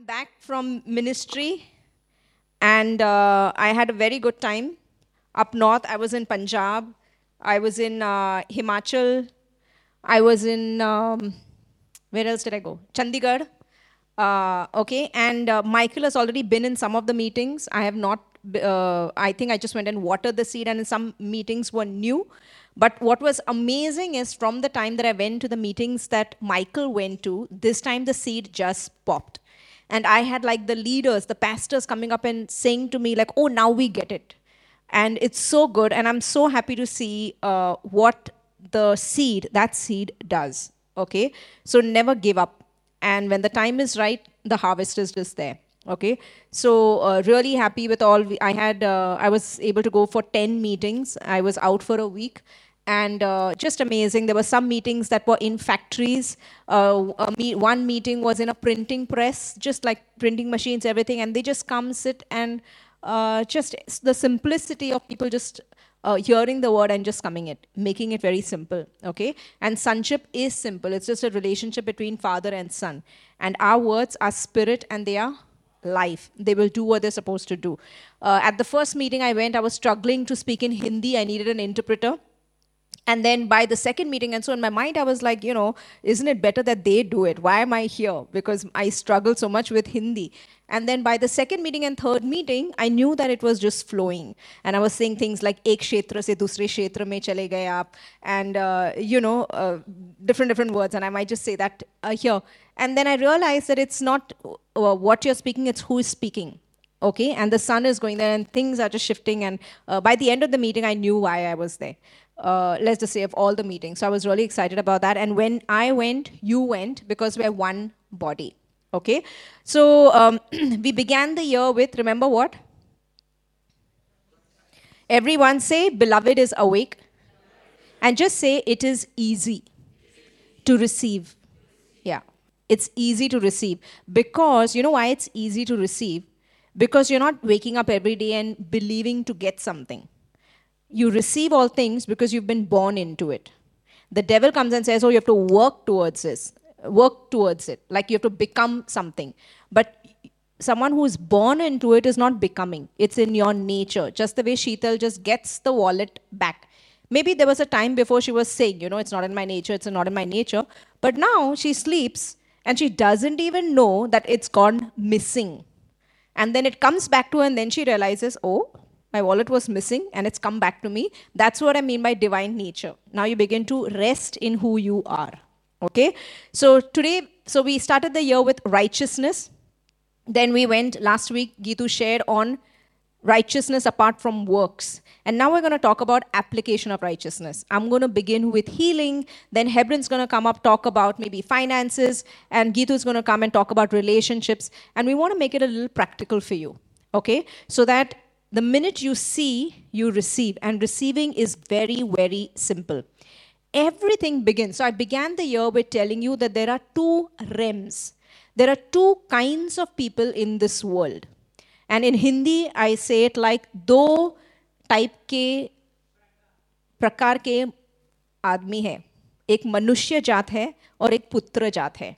I'm back from ministry and uh, I had a very good time. Up north, I was in Punjab, I was in uh, Himachal, I was in, um, where else did I go? Chandigarh. Uh, okay, and uh, Michael has already been in some of the meetings. I have not, uh, I think I just went and watered the seed, and some meetings were new. But what was amazing is from the time that I went to the meetings that Michael went to, this time the seed just popped. And I had like the leaders, the pastors coming up and saying to me, like, oh, now we get it. And it's so good. And I'm so happy to see uh, what the seed, that seed does. Okay? So never give up. And when the time is right, the harvest is just there. Okay? So uh, really happy with all. I had, uh, I was able to go for 10 meetings. I was out for a week and uh, just amazing. There were some meetings that were in factories. Uh, me one meeting was in a printing press, just like printing machines, everything, and they just come, sit, and uh, just the simplicity of people just uh, hearing the word and just coming it, making it very simple, okay? And sonship is simple. It's just a relationship between father and son. And our words are spirit and they are life. They will do what they're supposed to do. Uh, at the first meeting I went, I was struggling to speak in Hindi. I needed an interpreter. And then by the second meeting, and so in my mind, I was like, you know, isn't it better that they do it? Why am I here? Because I struggle so much with Hindi. And then by the second meeting and third meeting, I knew that it was just flowing. And I was saying things like, ek kshetra se dusre kshetra mein chale gaye aap. And, uh, you know, uh, different, different words. And I might just say that uh, here. And then I realized that it's not uh, what you're speaking, it's who is speaking okay and the son is going there and things are just shifting and uh, by the end of the meeting i knew why i was there uh, let's just say, of all the meetings. So I was really excited about that. And when I went, you went because we're one body. Okay? So um, we began the year with, remember what? Everyone say, Beloved is awake. And just say, It is easy to receive. Yeah. It's easy to receive. Because, you know why it's easy to receive? Because you're not waking up every day and believing to get something you receive all things because you've been born into it. The devil comes and says, Oh, you have to work towards this, work towards it, like you have to become something. But someone who is born into it is not becoming, it's in your nature. Just the way Sheetal just gets the wallet back. Maybe there was a time before she was saying, You know, it's not in my nature, it's not in my nature. But now she sleeps and she doesn't even know that it's gone missing. And then it comes back to her, and then she realizes, Oh, my wallet was missing and it's come back to me. That's what I mean by divine nature. Now you begin to rest in who you are. Okay? So today, so we started the year with righteousness. Then we went last week, Gitu shared on righteousness apart from works. And now we're going to talk about application of righteousness. I'm going to begin with healing, then Hebron's going to come up, talk about maybe finances, and Gitu's going to come and talk about relationships. And we want to make it a little practical for you, okay? So that the minute you see, you receive. And receiving is very, very simple. Everything begins. So I began the year with telling you that there are two realms. There are two kinds of people in this world. And in Hindi, I say it like दो type के प्रकार के आदमी है एक मनुष्य जात है और एक पुत्र जात है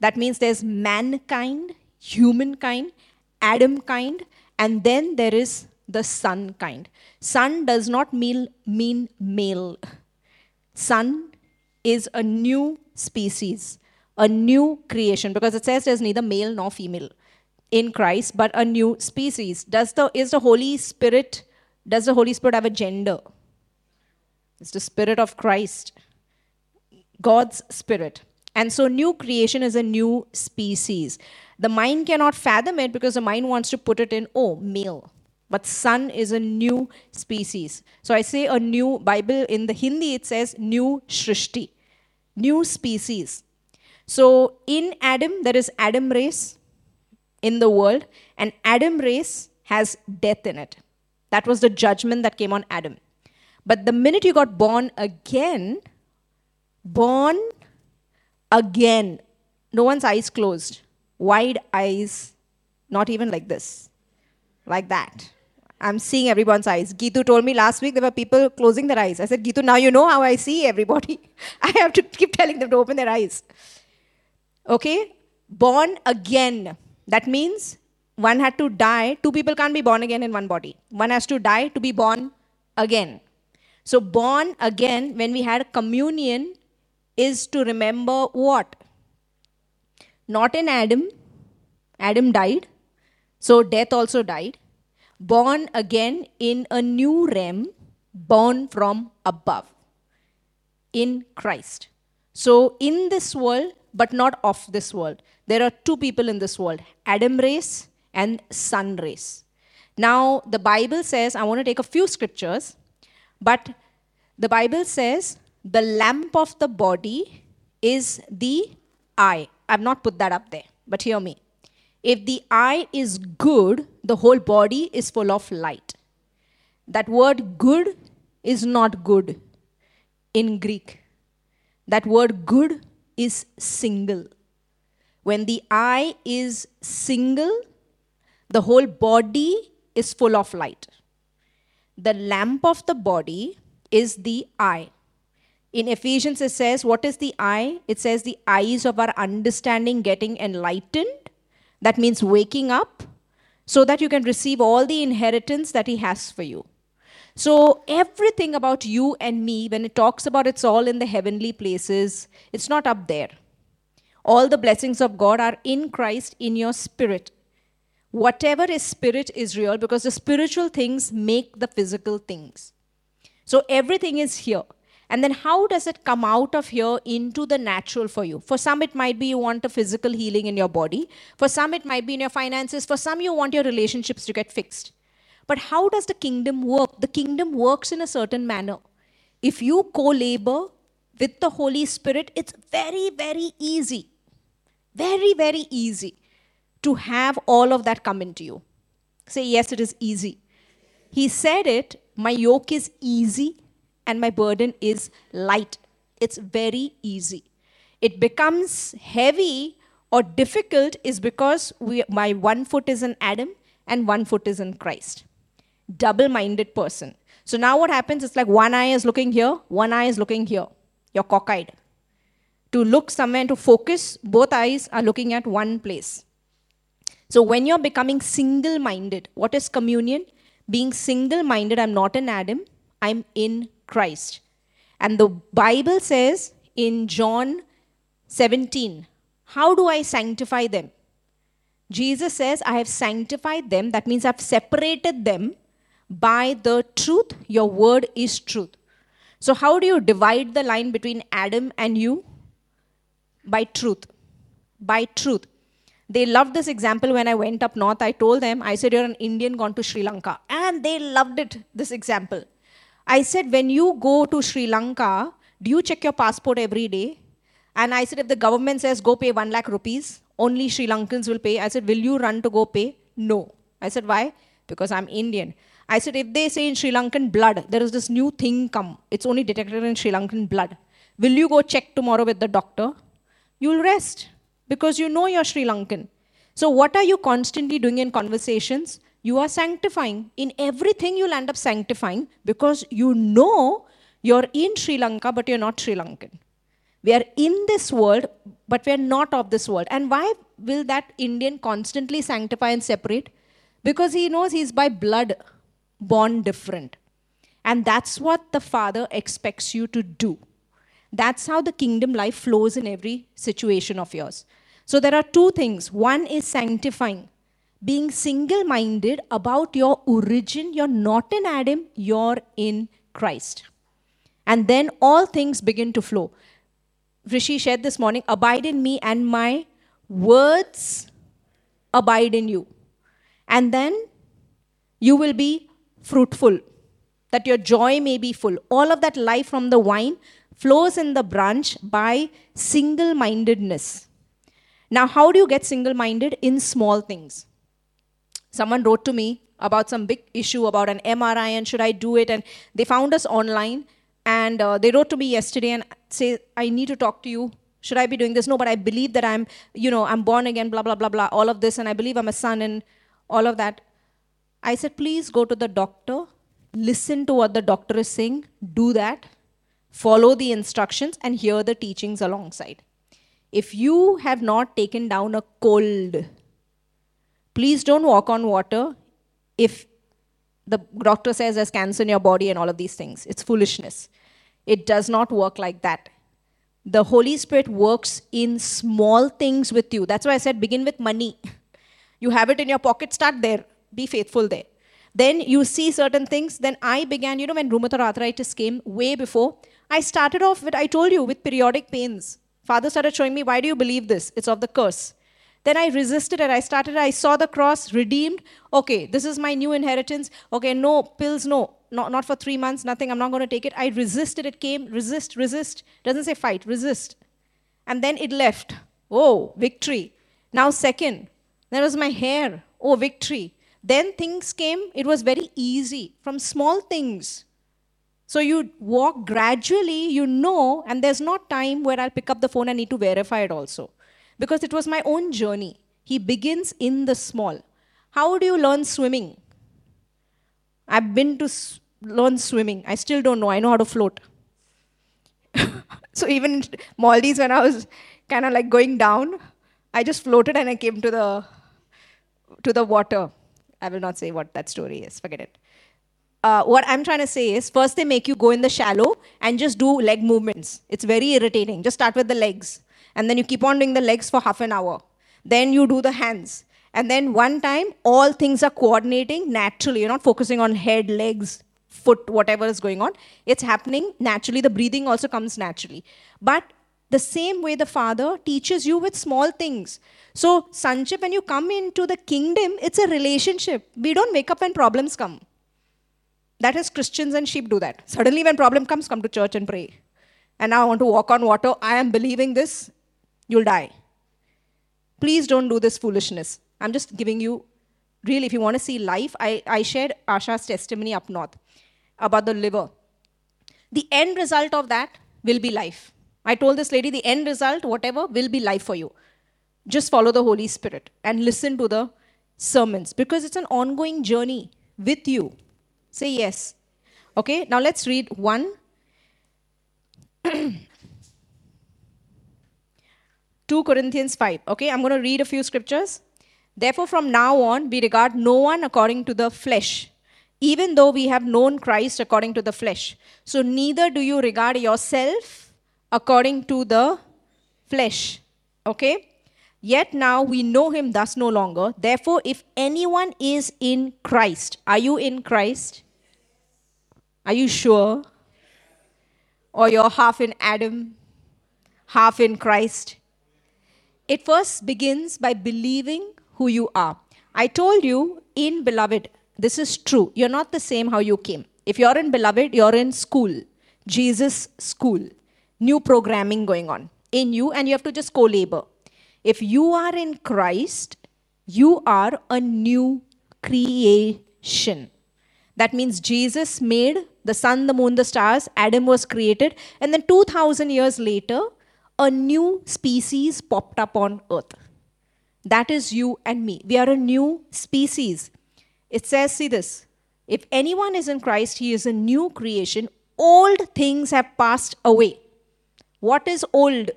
That means there's mankind, humankind, Adam kind, and then there is the son kind. Son does not mean, mean male. Son is a new species, a new creation, because it says there's neither male nor female in Christ, but a new species. Does the is the Holy Spirit, does the Holy Spirit have a gender? It's the Spirit of Christ, God's Spirit. And so new creation is a new species. The mind cannot fathom it because the mind wants to put it in, oh, male. But son is a new species. So I say a new Bible in the Hindi, it says new Shrishti, new species. So in Adam, there is Adam race in the world, and Adam race has death in it. That was the judgment that came on Adam. But the minute you got born again, born again, no one's eyes closed, wide eyes, not even like this, like that. I'm seeing everyone's eyes. Gitu told me last week there were people closing their eyes. I said, Gitu, now you know how I see everybody. I have to keep telling them to open their eyes. Okay? Born again. That means one had to die. Two people can't be born again in one body. One has to die to be born again. So, born again, when we had communion, is to remember what? Not in Adam. Adam died. So, death also died. Born again in a new realm, born from above in Christ. So, in this world, but not of this world, there are two people in this world Adam race and Son race. Now, the Bible says, I want to take a few scriptures, but the Bible says the lamp of the body is the eye. I've not put that up there, but hear me. If the eye is good, the whole body is full of light. That word good is not good in Greek. That word good is single. When the eye is single, the whole body is full of light. The lamp of the body is the eye. In Ephesians, it says, What is the eye? It says, The eyes of our understanding getting enlightened. That means waking up so that you can receive all the inheritance that He has for you. So, everything about you and me, when it talks about it's all in the heavenly places, it's not up there. All the blessings of God are in Christ, in your spirit. Whatever is spirit is real because the spiritual things make the physical things. So, everything is here. And then how does it come out of here into the natural for you? For some, it might be you want a physical healing in your body. For some, it might be in your finances. For some, you want your relationships to get fixed. But how does the kingdom work? The kingdom works in a certain manner. If you co labor with the Holy Spirit, it's very, very easy. Very, very easy to have all of that come into you. Say, yes, it is easy. He said it, my yoke is easy and my burden is light. It's very easy. It becomes heavy or difficult is because we, my one foot is in Adam and one foot is in Christ. Double minded person. So now what happens? It's like one eye is looking here, one eye is looking here. You're cockeyed. To look somewhere to focus, both eyes are looking at one place. So when you're becoming single minded, what is communion? Being single minded, I'm not in Adam, I'm in Christ. And the Bible says in John 17, How do I sanctify them? Jesus says, I have sanctified them. That means I've separated them by the truth. Your word is truth. So, how do you divide the line between Adam and you? By truth. By truth. They loved this example when I went up north. I told them, I said, You're an Indian gone to Sri Lanka. And they loved it, this example. I said, when you go to Sri Lanka, do you check your passport every day? And I said, if the government says go pay 1 lakh rupees, only Sri Lankans will pay. I said, will you run to go pay? No. I said, why? Because I'm Indian. I said, if they say in Sri Lankan blood, there is this new thing come. It's only detected in Sri Lankan blood. Will you go check tomorrow with the doctor? You'll rest because you know you're Sri Lankan. So, what are you constantly doing in conversations? You are sanctifying. In everything, you'll end up sanctifying because you know you're in Sri Lanka, but you're not Sri Lankan. We are in this world, but we are not of this world. And why will that Indian constantly sanctify and separate? Because he knows he's by blood born different. And that's what the Father expects you to do. That's how the kingdom life flows in every situation of yours. So there are two things. One is sanctifying being single minded about your origin. You're not in Adam, you're in Christ. And then all things begin to flow. Rishi shared this morning Abide in me, and my words abide in you. And then you will be fruitful, that your joy may be full. All of that life from the vine flows in the branch by single mindedness. Now, how do you get single minded? In small things someone wrote to me about some big issue about an MRI and should I do it? And they found us online and uh, they wrote to me yesterday and say, I need to talk to you. Should I be doing this? No, but I believe that I'm, you know, I'm born again, blah, blah, blah, blah, all of this, and I believe I'm a son and all of that. I said, please go to the doctor, listen to what the doctor is saying, do that, follow the instructions, and hear the teachings alongside. If you have not taken down a cold Please don't walk on water if the doctor says there's cancer in your body and all of these things. It's foolishness. It does not work like that. The Holy Spirit works in small things with you. That's why I said begin with money. You have it in your pocket, start there. Be faithful there. Then you see certain things. Then I began, you know, when rheumatoid arthritis came way before, I started off with, I told you, with periodic pains. Father started showing me, why do you believe this? It's of the curse. Then I resisted it. I started, I saw the cross, redeemed. Okay, this is my new inheritance. Okay, no, pills, no. Not, not for three months, nothing. I'm not going to take it. I resisted. It came, resist, resist. Doesn't say fight, resist. And then it left. Oh, victory. Now, second, there was my hair. Oh, victory. Then things came. It was very easy from small things. So you walk gradually, you know, and there's not time where I'll pick up the phone and need to verify it also because it was my own journey. He begins in the small. How do you learn swimming? I've been to s- learn swimming. I still don't know. I know how to float. so even Maldives, when I was kind of like going down, I just floated and I came to the to the water. I will not say what that story is. Forget it. Uh, what I'm trying to say is, first they make you go in the shallow and just do leg movements. It's very irritating. Just start with the legs and then you keep on doing the legs for half an hour. Then you do the hands. And then one time, all things are coordinating naturally. You're not focusing on head, legs, foot, whatever is going on. It's happening naturally. The breathing also comes naturally. But the same way the Father teaches you with small things. So, sonship, when you come into the kingdom, it's a relationship. We don't wake up when problems come. That is Christians and sheep do that. Suddenly, when problem comes, come to church and pray. And now I want to walk on water. I am believing this you'll die. Please don't do this foolishness. I'm just giving you, really, if you want to see life, I, I shared Asha's testimony up north about the liver. The end result of that will be life. I told this lady, the end result, whatever, will be life for you. Just follow the Holy Spirit and listen to the sermons because it's an ongoing journey with you. Say yes. Okay, now let's read 1 2 Corinthians 5. Okay, I'm going to read a few scriptures. Therefore, from now on, we regard no one according to the flesh, even though we have known Christ according to the flesh. So, neither do you regard yourself according to the flesh. Okay? Yet now we know him thus no longer. Therefore, if anyone is in Christ, are you in Christ? Are you sure? Or you're half in Adam, half in Christ? It first begins by believing who you are. I told you in Beloved, this is true. You're not the same how you came. If you're in Beloved, you're in school, Jesus school, new programming going on in you, and you have to just co labor. If you are in Christ, you are a new creation. That means Jesus made the sun, the moon, the stars, Adam was created, and then 2000 years later, a new species popped up on earth. That is you and me. We are a new species. It says, see this if anyone is in Christ, he is a new creation. Old things have passed away. What is old?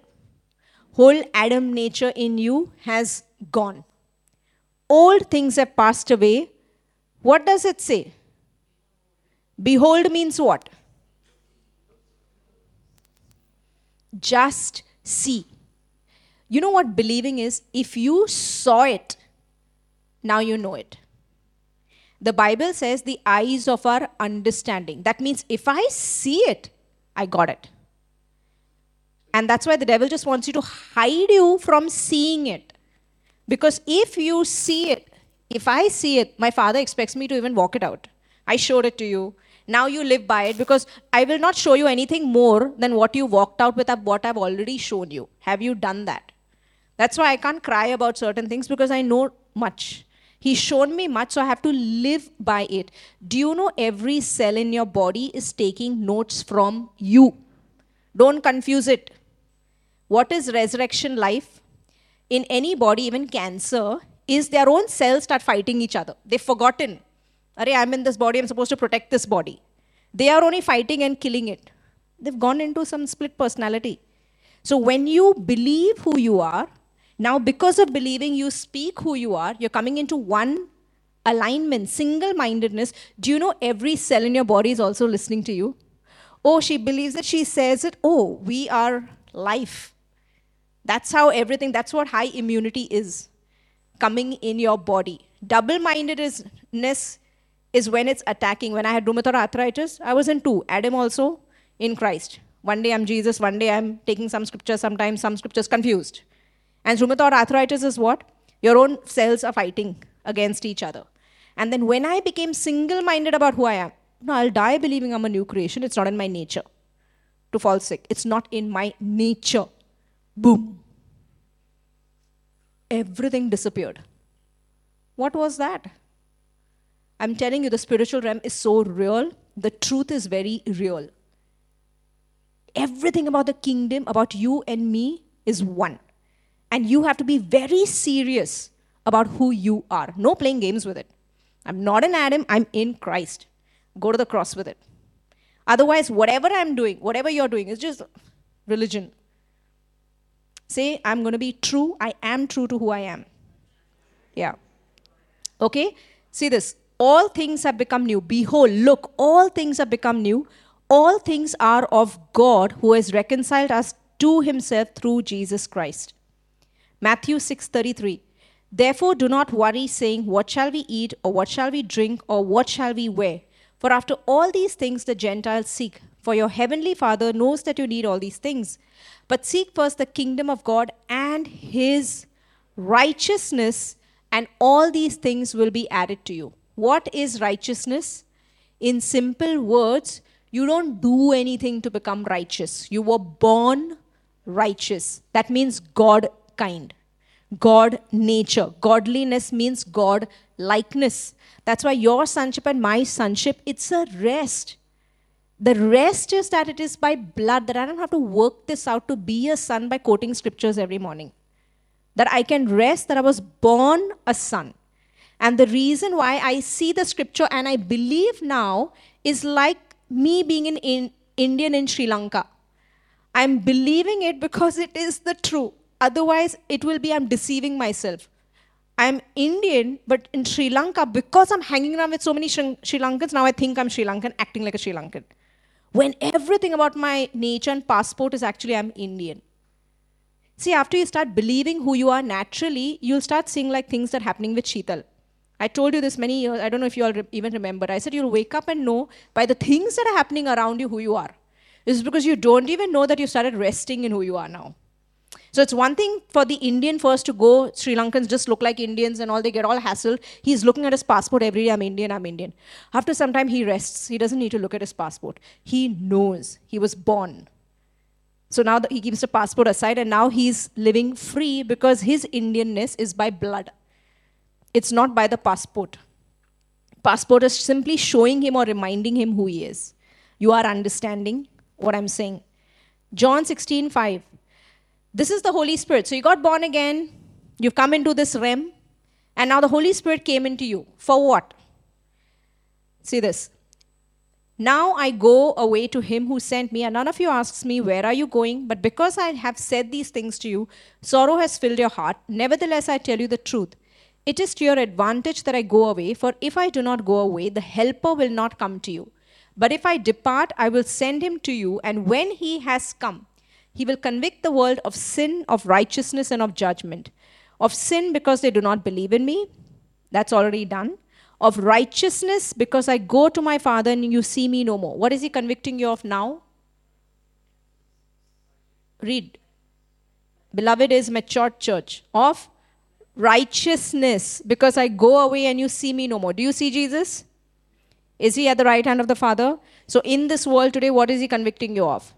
Whole Adam nature in you has gone. Old things have passed away. What does it say? Behold means what? Just see. You know what believing is? If you saw it, now you know it. The Bible says the eyes of our understanding. That means if I see it, I got it. And that's why the devil just wants you to hide you from seeing it. Because if you see it, if I see it, my father expects me to even walk it out. I showed it to you. Now you live by it because I will not show you anything more than what you walked out with what I've already shown you. Have you done that? That's why I can't cry about certain things because I know much. He's shown me much, so I have to live by it. Do you know every cell in your body is taking notes from you? Don't confuse it. What is resurrection life? In any body, even cancer, is their own cells start fighting each other. They've forgotten Are I'm in this body, I'm supposed to protect this body. They are only fighting and killing it. They've gone into some split personality. So when you believe who you are, Now, because of believing, you speak who you are. You're coming into one alignment, single mindedness. Do you know every cell in your body is also listening to you? Oh, she believes it, she says it. Oh, we are life. That's how everything, that's what high immunity is coming in your body. Double mindedness is when it's attacking. When I had rheumatoid arthritis, I was in two. Adam also in Christ. One day I'm Jesus, one day I'm taking some scripture, sometimes some scriptures confused. And rheumatoid arthritis is what? Your own cells are fighting against each other. And then when I became single minded about who I am, no, I'll die believing I'm a new creation. It's not in my nature to fall sick. It's not in my nature. Boom. Everything disappeared. What was that? I'm telling you, the spiritual realm is so real. The truth is very real. Everything about the kingdom, about you and me, is one. And you have to be very serious about who you are. No playing games with it. I'm not in Adam, I'm in Christ. Go to the cross with it. Otherwise, whatever I'm doing, whatever you're doing, is just religion. Say, I'm going to be true. I am true to who I am. Yeah. Okay? See this. All things have become new. Behold, look, all things have become new. All things are of God who has reconciled us to himself through Jesus Christ. Matthew 6:33 Therefore do not worry saying what shall we eat or what shall we drink or what shall we wear for after all these things the Gentiles seek. For your heavenly Father knows that you need all these things. But seek first the kingdom of God and his righteousness, and all these things will be added to you. What is righteousness? In simple words, you don't do anything to become righteous. You were born righteous. That means God kind. God nature. Godliness means God likeness. That's why your sonship and my sonship, it's a rest. The rest is that it is by blood, that I don't have to work this out to be a son by quoting scriptures every morning. That I can rest that I was born a son. And the reason why I see the scripture and I believe now is like me being an in Indian in Sri Lanka. I'm believing it because it is the truth. Otherwise, it will be I'm deceiving myself. I'm Indian, but in Sri Lanka, because I'm hanging around with so many Sri, Lankans, now I think I'm Sri Lankan, acting like a Sri Lankan. When everything about my nature and passport is actually I'm Indian. See, after you start believing who you are naturally, you'll start seeing like things that are happening with Sheetal. I told you this many years, I don't know if you all re- even remember. I said you'll wake up and know by the things that are happening around you who you are. This is because you don't even know that you started resting in who you are now. So it's one thing for the Indian first to go, Sri Lankans just look like Indians and all, they get all hassled. He's looking at his passport every day, I'm Indian, I'm Indian. After some time, he rests. He doesn't need to look at his passport. He knows he was born. So now he keeps the passport aside and now he's living free because his Indianness is by blood. It's not by the passport. Passport is simply showing him or reminding him who he is. You are understanding what I'm saying. John 16, 5. This is the Holy Spirit. So you got born again, you've come into this realm, and now the Holy Spirit came into you. For what? See this. Now I go away to him who sent me, and none of you asks me, Where are you going? But because I have said these things to you, sorrow has filled your heart. Nevertheless, I tell you the truth. It is to your advantage that I go away, for if I do not go away, the Helper will not come to you. But if I depart, I will send him to you, and when he has come, he will convict the world of sin, of righteousness, and of judgment. Of sin because they do not believe in me. That's already done. Of righteousness because I go to my Father and you see me no more. What is he convicting you of now? Read. Beloved is matured church. Of righteousness because I go away and you see me no more. Do you see Jesus? Is he at the right hand of the Father? So, in this world today, what is he convicting you of?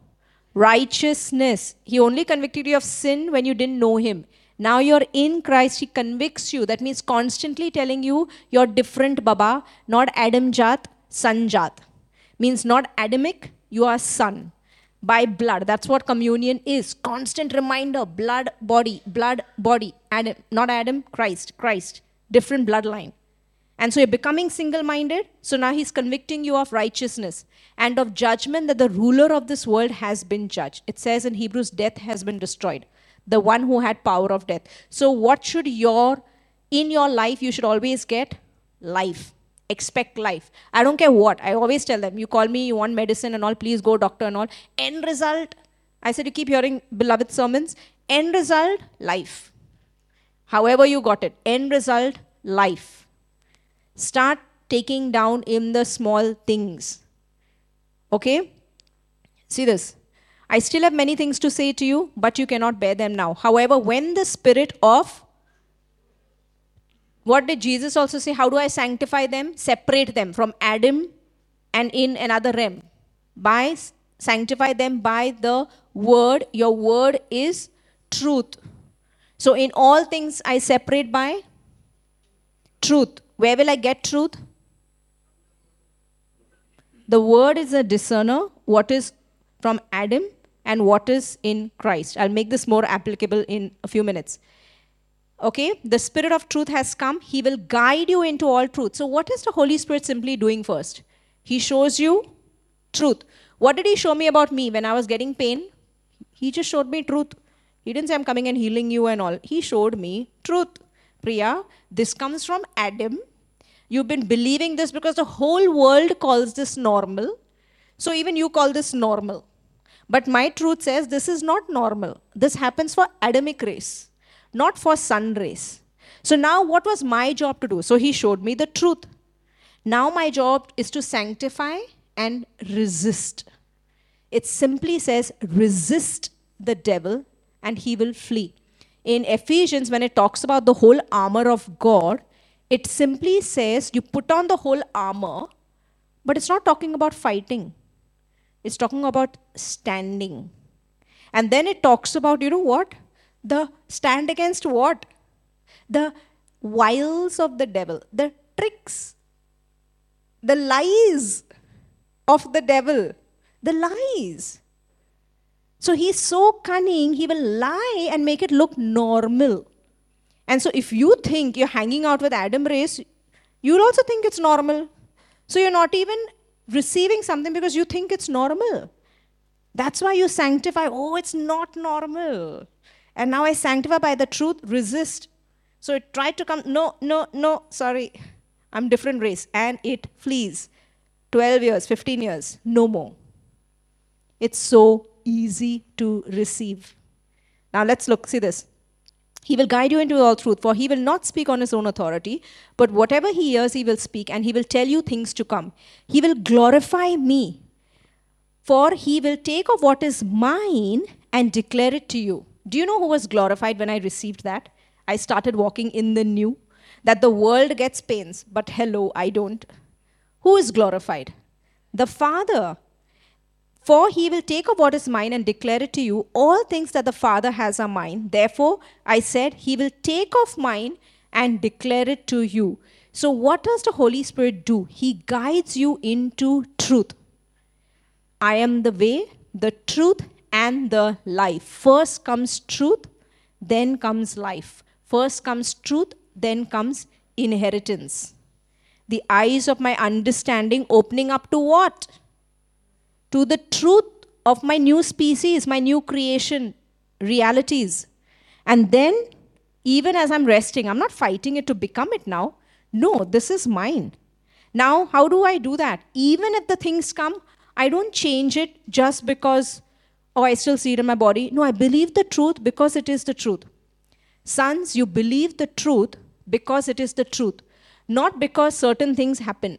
righteousness. He only convicted you of sin when you didn't know him. Now you're in Christ, he convicts you. That means constantly telling you you're different, Baba, not Adam Jat, Son Jat. Means not Adamic, you are son. By blood. That's what communion is. Constant reminder, blood, body, blood, body. Adam, not Adam, Christ, Christ. Different bloodline. And so you're becoming single minded. So now he's convicting you of righteousness and of judgment that the ruler of this world has been judged. It says in Hebrews, death has been destroyed. the one who had power of death. So, what should your, in your life, you should always get life. Expect life. I don't care what. I always tell them, you call me, you want medicine and all, please go doctor and all. End result, I said, you keep hearing beloved sermons. End result, life. However, you got it. End result, life. Start taking down in the small things. Okay? See this. I still have many things to say to you, but you cannot bear them now. However, when the spirit of what did Jesus also say? How do I sanctify them? Separate them from Adam and in another realm. By sanctify them by the word. Your word is truth. So in all things I separate by truth. Where will I get truth? The word is a discerner, what is from Adam and what is in Christ. I'll make this more applicable in a few minutes. Okay, the Spirit of truth has come. He will guide you into all truth. So, what is the Holy Spirit simply doing first? He shows you truth. What did He show me about me when I was getting pain? He just showed me truth. He didn't say, I'm coming and healing you and all. He showed me truth. Priya, this comes from Adam. You've been believing this because the whole world calls this normal. So even you call this normal. But my truth says this is not normal. This happens for Adamic race, not for son race. So now what was my job to do? So he showed me the truth. Now my job is to sanctify and resist. It simply says resist the devil and he will flee. In Ephesians, when it talks about the whole armor of God, it simply says you put on the whole armor, but it's not talking about fighting. It's talking about standing. And then it talks about, you know what? The stand against what? The wiles of the devil, the tricks, the lies of the devil, the lies. So he's so cunning, he will lie and make it look normal. And so if you think you're hanging out with Adam race, you'll also think it's normal. So you're not even receiving something because you think it's normal. That's why you sanctify. Oh, it's not normal. And now I sanctify by the truth, resist. So it tried to come, no, no, no, sorry, I'm different race. And it flees. 12 years, 15 years, no more. It's so easy to receive. Now let's look, see this. He will guide you into all truth, for he will not speak on his own authority, but whatever he hears, he will speak, and he will tell you things to come. He will glorify me, for he will take of what is mine and declare it to you. Do you know who was glorified when I received that? I started walking in the new, that the world gets pains, but hello, I don't. Who is glorified? The Father for he will take of what is mine and declare it to you. All things that the Father has are mine. Therefore, I said, He will take of mine and declare it to you. So, what does the Holy Spirit do? He guides you into truth. I am the way, the truth, and the life. First comes truth, then comes life. First comes truth, then comes inheritance. The eyes of my understanding opening up to what? to the truth of my new species, my new creation realities. And then, even as I'm resting, I'm not fighting it to become it now. No, this is mine. Now, how do I do that? Even if the things come, I don't change it just because, oh, I still see it in my body. No, I believe the truth because it is the truth. Sons, you believe the truth because it is the truth, not because certain things happen.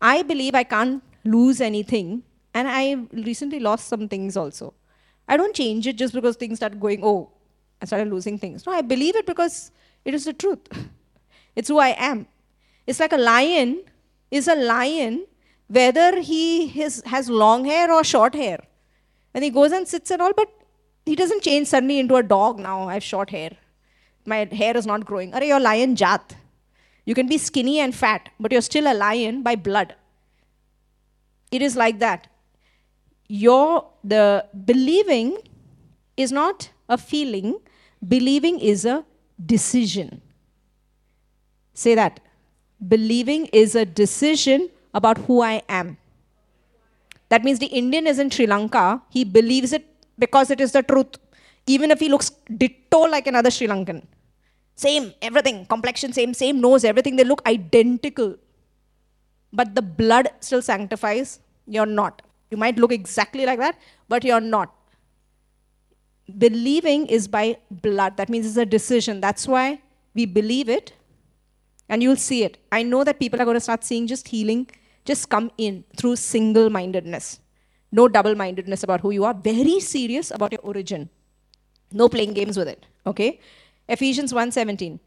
I believe I can't lose anything. And I recently lost some things also. I don't change it just because things start going, oh, I started losing things. No, I believe it because it is the truth. it's who I am. It's like a lion is a lion whether he has, has long hair or short hair. And he goes and sits and all, but he doesn't change suddenly into a dog now. I have short hair. My hair is not growing. Are you're lion jat. You can be skinny and fat, but you're still a lion by blood. It is like that. Your the believing is not a feeling, believing is a decision. Say that. Believing is a decision about who I am. That means the Indian is in Sri Lanka, he believes it because it is the truth. even if he looks ditto like another Sri Lankan. Same, everything, complexion same, same nose, everything, they look identical. But the blood still sanctifies, you're not. You might look exactly like that, but you're not. Believing is by blood. That means it's a decision. That's why we believe it and you'll see it. I know that people are going to start seeing just healing just come in through single mindedness. No double mindedness about who you are. Very serious about your origin. No playing games with it. Okay? Ephesians 1:17.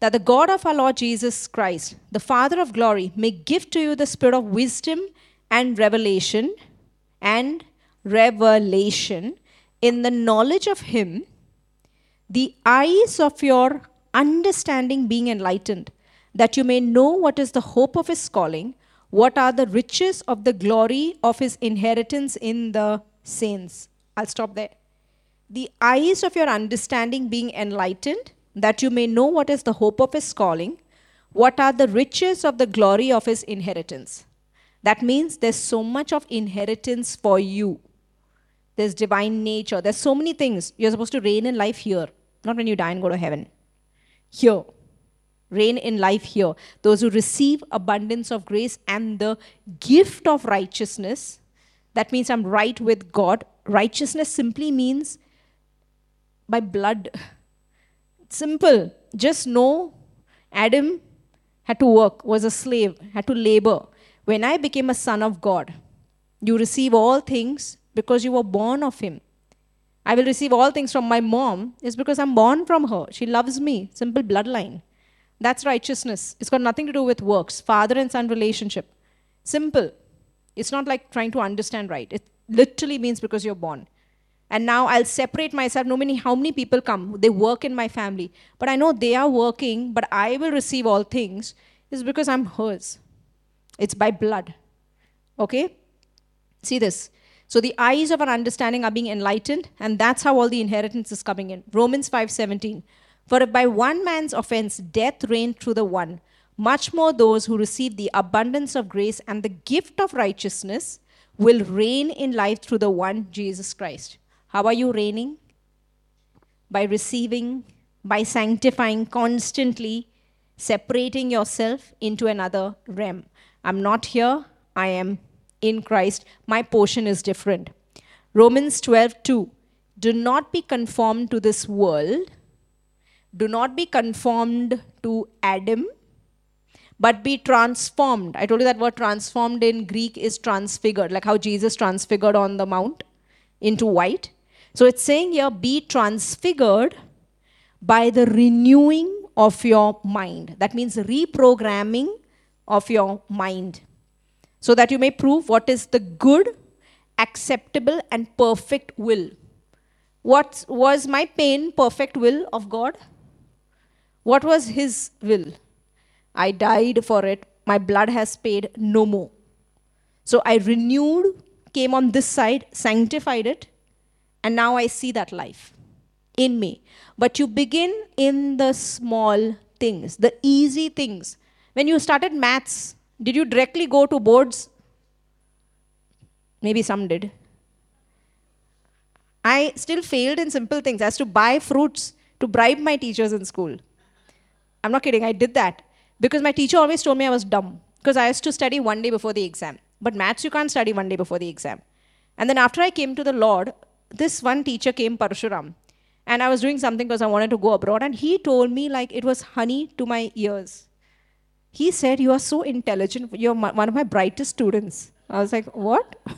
That the God of our Lord Jesus Christ, the Father of glory, may give to you the spirit of wisdom and revelation and revelation in the knowledge of him, the eyes of your understanding being enlightened, that you may know what is the hope of his calling, what are the riches of the glory of his inheritance in the saints. I'll stop there. The eyes of your understanding being enlightened, that you may know what is the hope of his calling, what are the riches of the glory of his inheritance. That means there's so much of inheritance for you. There's divine nature. There's so many things. You're supposed to reign in life here, not when you die and go to heaven. Here reign in life here. Those who receive abundance of grace and the gift of righteousness. That means I'm right with God. Righteousness simply means by blood. Simple. Just know Adam had to work, was a slave, had to labor. When I became a son of God, you receive all things because you were born of him. I will receive all things from my mom is because I'm born from her. She loves me. Simple bloodline. That's righteousness. It's got nothing to do with works, father and son relationship. Simple. It's not like trying to understand right. It literally means because you're born. And now I'll separate myself. No many how many people come. They work in my family. But I know they are working, but I will receive all things is because I'm hers. It's by blood. Okay? See this. So the eyes of our understanding are being enlightened, and that's how all the inheritance is coming in. Romans 5:17. For if by one man's offense death reigned through the one, much more those who receive the abundance of grace and the gift of righteousness will reign in life through the one Jesus Christ. How are you reigning? By receiving, by sanctifying constantly, separating yourself into another realm. I'm not here, I am in Christ. My portion is different. Romans 12 2. Do not be conformed to this world do not be conformed to Adam, but be transformed. I told you that word transformed in Greek is transfigured, like how Jesus transfigured on the mount into white. So it's saying here, be transfigured by the renewing of your mind. That means reprogramming of your mind. So that you may prove what is the good, acceptable, and perfect will. What was my pain perfect will of God? What was his will? I died for it. My blood has paid no more. So I renewed, came on this side, sanctified it, and now I see that life in me. But you begin in the small things, the easy things. When you started maths, did you directly go to boards? Maybe some did. I still failed in simple things as to buy fruits to bribe my teachers in school. I'm not kidding, I did that. Because my teacher always told me I was dumb. Because I used to study one day before the exam. But maths, you can't study one day before the exam. And then after I came to the Lord, this one teacher came, Parshuram. And I was doing something because I wanted to go abroad. And he told me like it was honey to my ears. He said, You are so intelligent. You're one of my brightest students. I was like, What?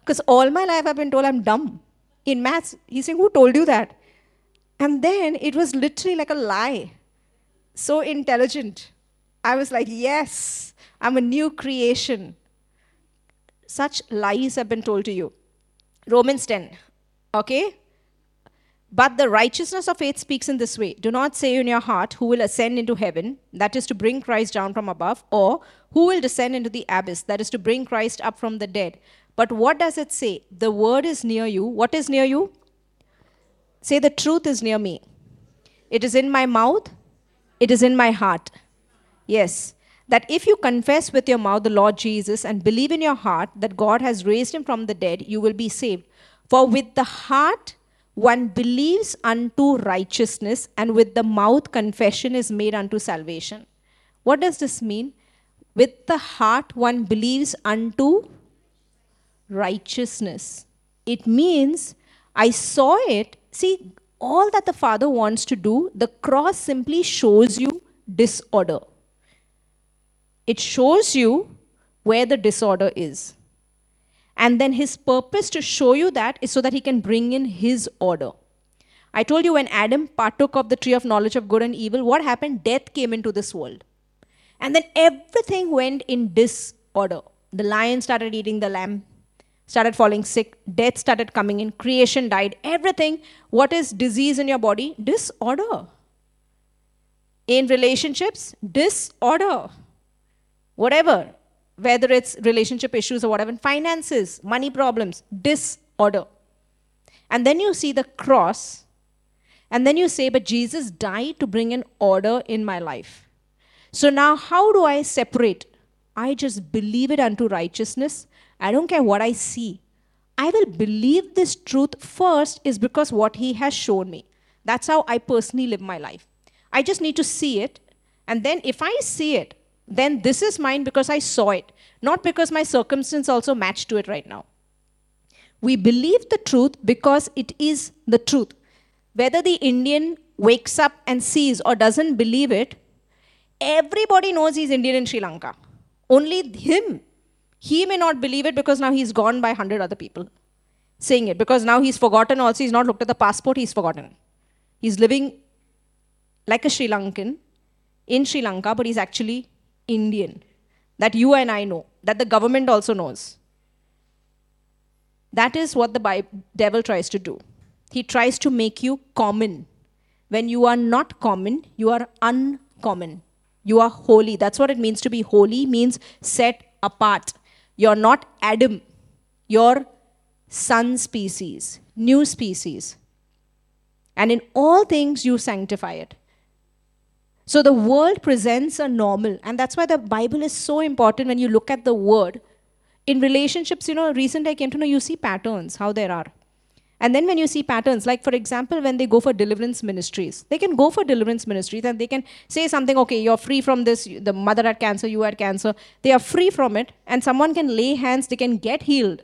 Because all my life I've been told I'm dumb. In maths, he's saying, Who told you that? And then it was literally like a lie so intelligent. I was like, yes, I'm a new creation. Such lies have been told to you. Romans 10, okay? But the righteousness of faith speaks in this way Do not say in your heart, Who will ascend into heaven, that is to bring Christ down from above, or Who will descend into the abyss, that is to bring Christ up from the dead. But what does it say? The word is near you. What is near you? Say, The truth is near me. It is in my mouth it is in my heart. Yes, that if you confess with your mouth the Lord Jesus and believe in your heart that God has raised him from the dead, you will be saved. For with the heart one believes unto righteousness, and with the mouth confession is made unto salvation. What does this mean? With the heart one believes unto righteousness. It means I saw it. See, all that the Father wants to do, the cross simply shows you disorder. It shows you where the disorder is. And then his purpose to show you that is so that he can bring in his order. I told you when Adam partook of the tree of knowledge of good and evil, what happened? Death came into this world. And then everything went in disorder. The lion started eating the lamb, started falling sick, death started coming in, creation died, everything. What is disease in your body? Disorder. In relationships, disorder. Whatever whether it's relationship issues or whatever, in finances, money problems, disorder. And then you see the cross, and then you say, But Jesus died to bring an order in my life. So now, how do I separate? I just believe it unto righteousness. I don't care what I see. I will believe this truth first, is because what He has shown me. That's how I personally live my life. I just need to see it. And then, if I see it, then this is mine because I saw it, not because my circumstance also matched to it right now. We believe the truth because it is the truth. Whether the Indian wakes up and sees or doesn't believe it, everybody knows he's Indian in Sri Lanka. Only him. He may not believe it because now he's gone by 100 other people saying it. Because now he's forgotten also, he's not looked at the passport, he's forgotten. He's living like a Sri Lankan in Sri Lanka, but he's actually Indian that you and I know, that the government also knows. That is what the Bible, devil tries to do. He tries to make you common. When you are not common, you are uncommon. You are holy. That's what it means to be holy, means set apart. You're not Adam. You're son species, new species. And in all things you sanctify it. So the world presents a normal, and that's why the Bible is so important when you look at the word. In relationships, you know, recently I came to know you see patterns, how there are. And then when you see patterns, like for example, when they go for deliverance ministries, they can go for deliverance ministries and they can say something, okay, you're free from this, the mother had cancer, you had cancer. They are free from it, and someone can lay hands, they can get healed.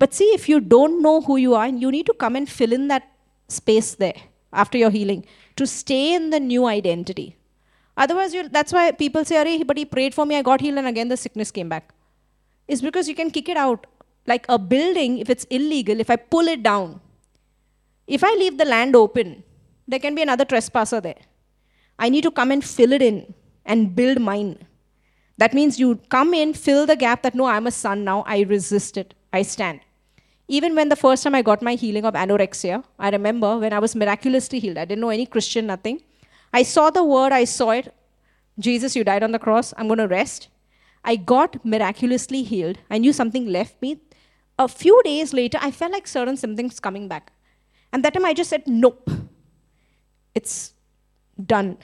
But see, if you don't know who you are, you need to come and fill in that space there after your healing to stay in the new identity. Otherwise, that's why people say, Arey, but he prayed for me, I got healed, and again the sickness came back. It's because you can kick it out. Like a building, if it's illegal, if I pull it down, if I leave the land open, there can be another trespasser there. I need to come and fill it in and build mine. That means you come in, fill the gap that no, I'm a son now, I resist it, I stand. Even when the first time I got my healing of anorexia, I remember when I was miraculously healed. I didn't know any Christian, nothing. I saw the word, I saw it. Jesus, you died on the cross. I'm going to rest. I got miraculously healed. I knew something left me. A few days later, I felt like certain something's coming back. And that time I just said, nope. It's done.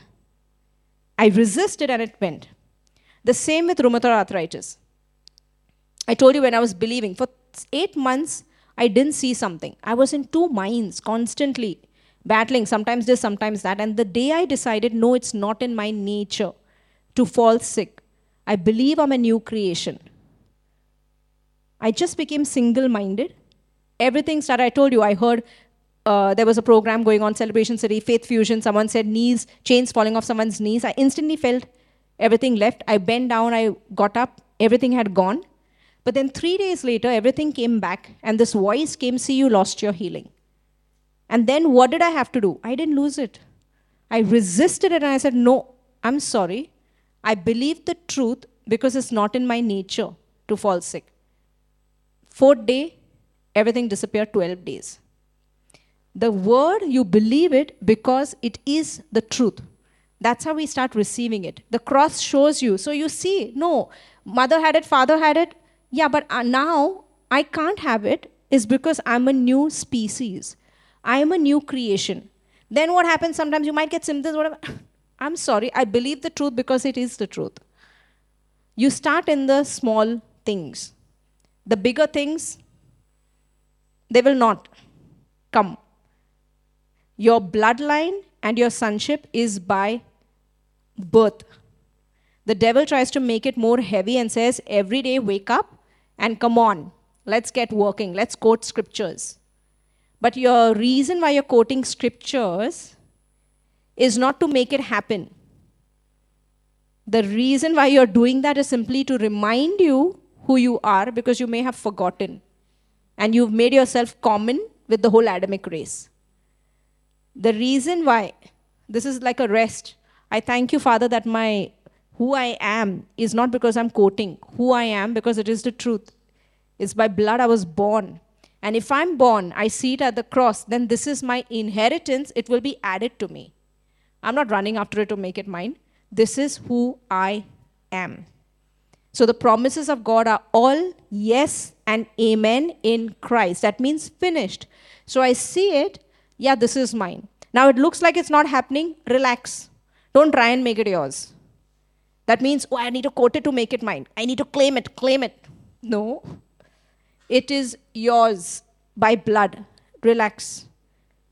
I resisted and it went. The same with rheumatoid arthritis. I told you when I was believing, for eight months, I didn't see something. I was in two minds constantly, battling, sometimes this, sometimes that. And the day I decided, no, it's not in my nature to fall sick, I believe I'm a new creation. I just became single minded. Everything started, I told you, I heard uh, there was a program going on, Celebration City, Faith Fusion. Someone said knees, chains falling off someone's knees. I instantly felt everything left. I bent down, I got up, everything had gone. But then three days later, everything came back, and this voice came, See, you lost your healing. And then what did I have to do? I didn't lose it. I resisted it and I said, No, I'm sorry. I believe the truth because it's not in my nature to fall sick. Fourth day, everything disappeared 12 days. The word, you believe it because it is the truth. That's how we start receiving it. The cross shows you. So you see, no, mother had it, father had it, yeah, but uh, now I can't have it is because I'm a new species. I am a new creation. Then what happens? Sometimes you might get symptoms, whatever. I'm sorry, I believe the truth because it is the truth. You start in the small things. The bigger things, they will not come. Your bloodline and your sonship is by birth. The devil tries to make it more heavy and says, every day wake up and come on, let's get working, let's quote scriptures. But your reason why you're quoting scriptures is not to make it happen. The reason why you're doing that is simply to remind you who you are because you may have forgotten and you've made yourself common with the whole Adamic race. The reason why this is like a rest. I thank you, Father, that my who I am is not because I'm quoting who I am because it is the truth. It's by blood I was born. And if I'm born, I see it at the cross, then this is my inheritance. It will be added to me. I'm not running after it to make it mine. This is who I am. So the promises of God are all yes and amen in Christ. That means finished. So I see it, yeah, this is mine. Now it looks like it's not happening. Relax. Don't try and make it yours. That means, oh, I need to quote it to make it mine. I need to claim it, claim it. No. It is yours by blood. Relax.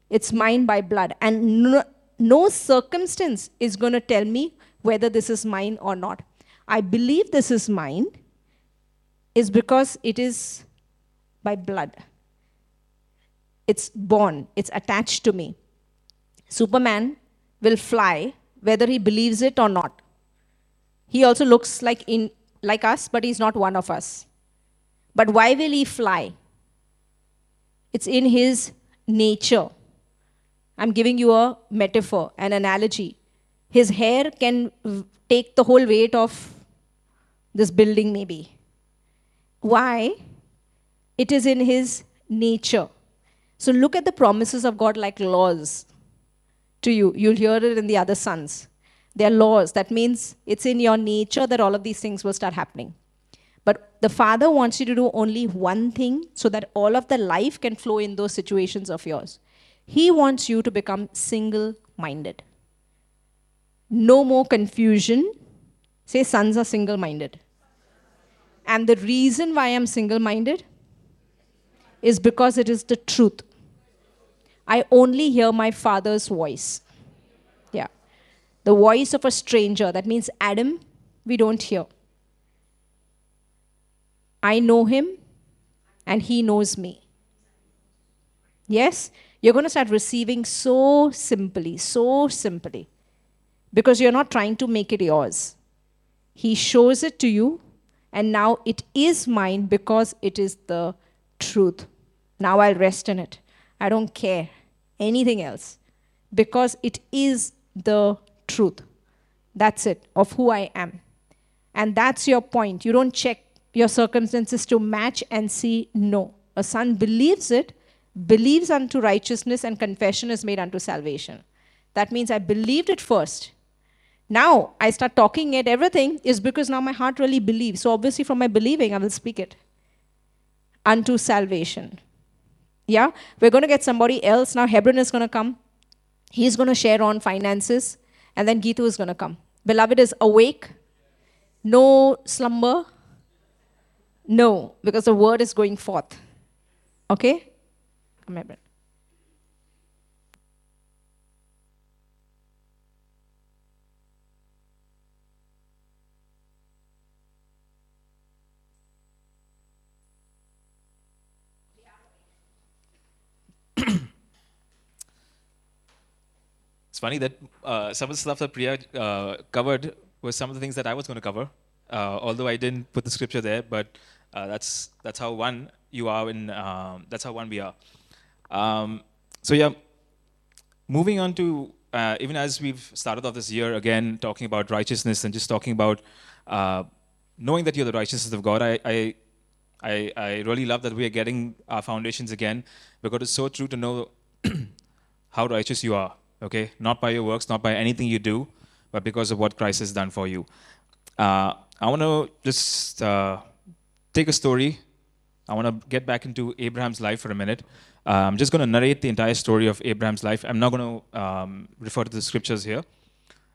It's mine by blood. And no, no circumstance is going to tell me whether this is mine or not. I believe this is mine is because it is by blood. It's born, it's attached to me. Superman will fly whether he believes it or not. He also looks like, in, like us, but he's not one of us. But why will he fly? It's in his nature. I'm giving you a metaphor, an analogy. His hair can take the whole weight of this building, maybe. Why? It is in his nature. So look at the promises of God like laws to you. You'll hear it in the other sons. They're laws. That means it's in your nature that all of these things will start happening. But the Father wants you to do only one thing so that all of the life can flow in those situations of yours. He wants you to become single minded. No more confusion. Say, sons are single minded. And the reason why I'm single minded is because it is the truth. I only hear my father's voice. Yeah. The voice of a stranger. That means Adam, we don't hear. I know him and he knows me. Yes? You're going to start receiving so simply, so simply, because you're not trying to make it yours. He shows it to you, and now it is mine because it is the truth. Now I'll rest in it. I don't care anything else because it is the truth. That's it, of who I am. And that's your point. You don't check your circumstances to match and see no. A son believes it believes unto righteousness and confession is made unto salvation. That means I believed it first. Now I start talking it, everything is because now my heart really believes. So obviously, from my believing, I will speak it unto salvation. Yeah, we're going to get somebody else now. Hebron is going to come. He's going to share on finances, and then Geetu is going to come. Beloved is awake, no slumber. No, because the word is going forth. Okay? commitment. It's funny that uh, some of the stuff that Priya uh, covered was some of the things that I was going to cover, uh, although I didn't put the scripture there, but uh, that's, that's how one you are and um, that's how one we are. Um, so yeah, moving on to uh, even as we've started off this year again talking about righteousness and just talking about uh, knowing that you're the righteousness of God, I, I, I, I really love that we are getting our foundations again because it's so true to know how righteous you are. Okay, not by your works, not by anything you do, but because of what Christ has done for you. Uh, I want to just uh, take a story. I want to get back into Abraham's life for a minute. Uh, I'm just going to narrate the entire story of Abraham's life. I'm not going to um, refer to the scriptures here.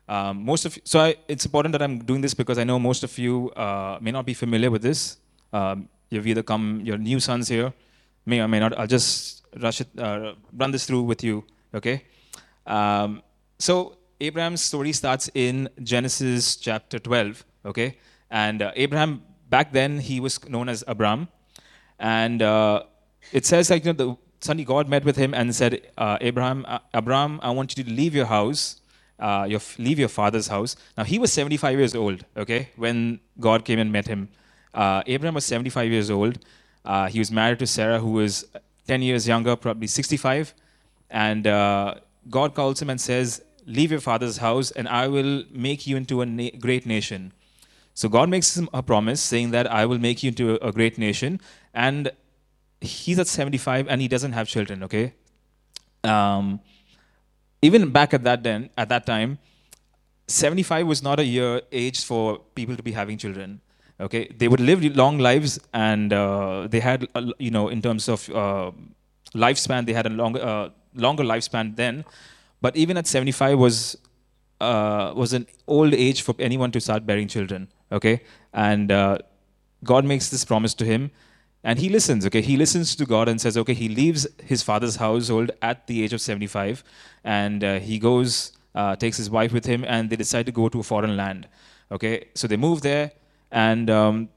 Um, most of so I, it's important that I'm doing this because I know most of you uh, may not be familiar with this. Um, you've either come, your new sons here, may or may not. I'll just rush it, uh, run this through with you. Okay. Um, so Abraham's story starts in Genesis chapter 12. Okay, and uh, Abraham back then he was known as Abram, and uh, it says like you know, the suddenly God met with him and said, uh, Abraham, uh, Abraham, I want you to leave your house, uh, your, leave your father's house. Now he was 75 years old. Okay, when God came and met him, uh, Abraham was 75 years old. He was married to Sarah, who was 10 years younger, probably 65, and God calls him and says, "Leave your father's house, and I will make you into a na- great nation." So God makes him a promise saying that I will make you into a, a great nation. And he's at 75 and he doesn't have children, okay? Um, even back at that then, at that time, 75 was not a year age for people to be having children. Okay, they would live long lives, and uh, they had, a, you know, in terms of uh, lifespan, they had a longer, uh, longer lifespan then. But even at 75 was uh, was an old age for anyone to start bearing children. Okay, and uh, God makes this promise to him, and he listens. Okay, he listens to God and says, okay, he leaves his father's household at the age of 75, and uh, he goes, uh, takes his wife with him, and they decide to go to a foreign land. Okay, so they move there, and um,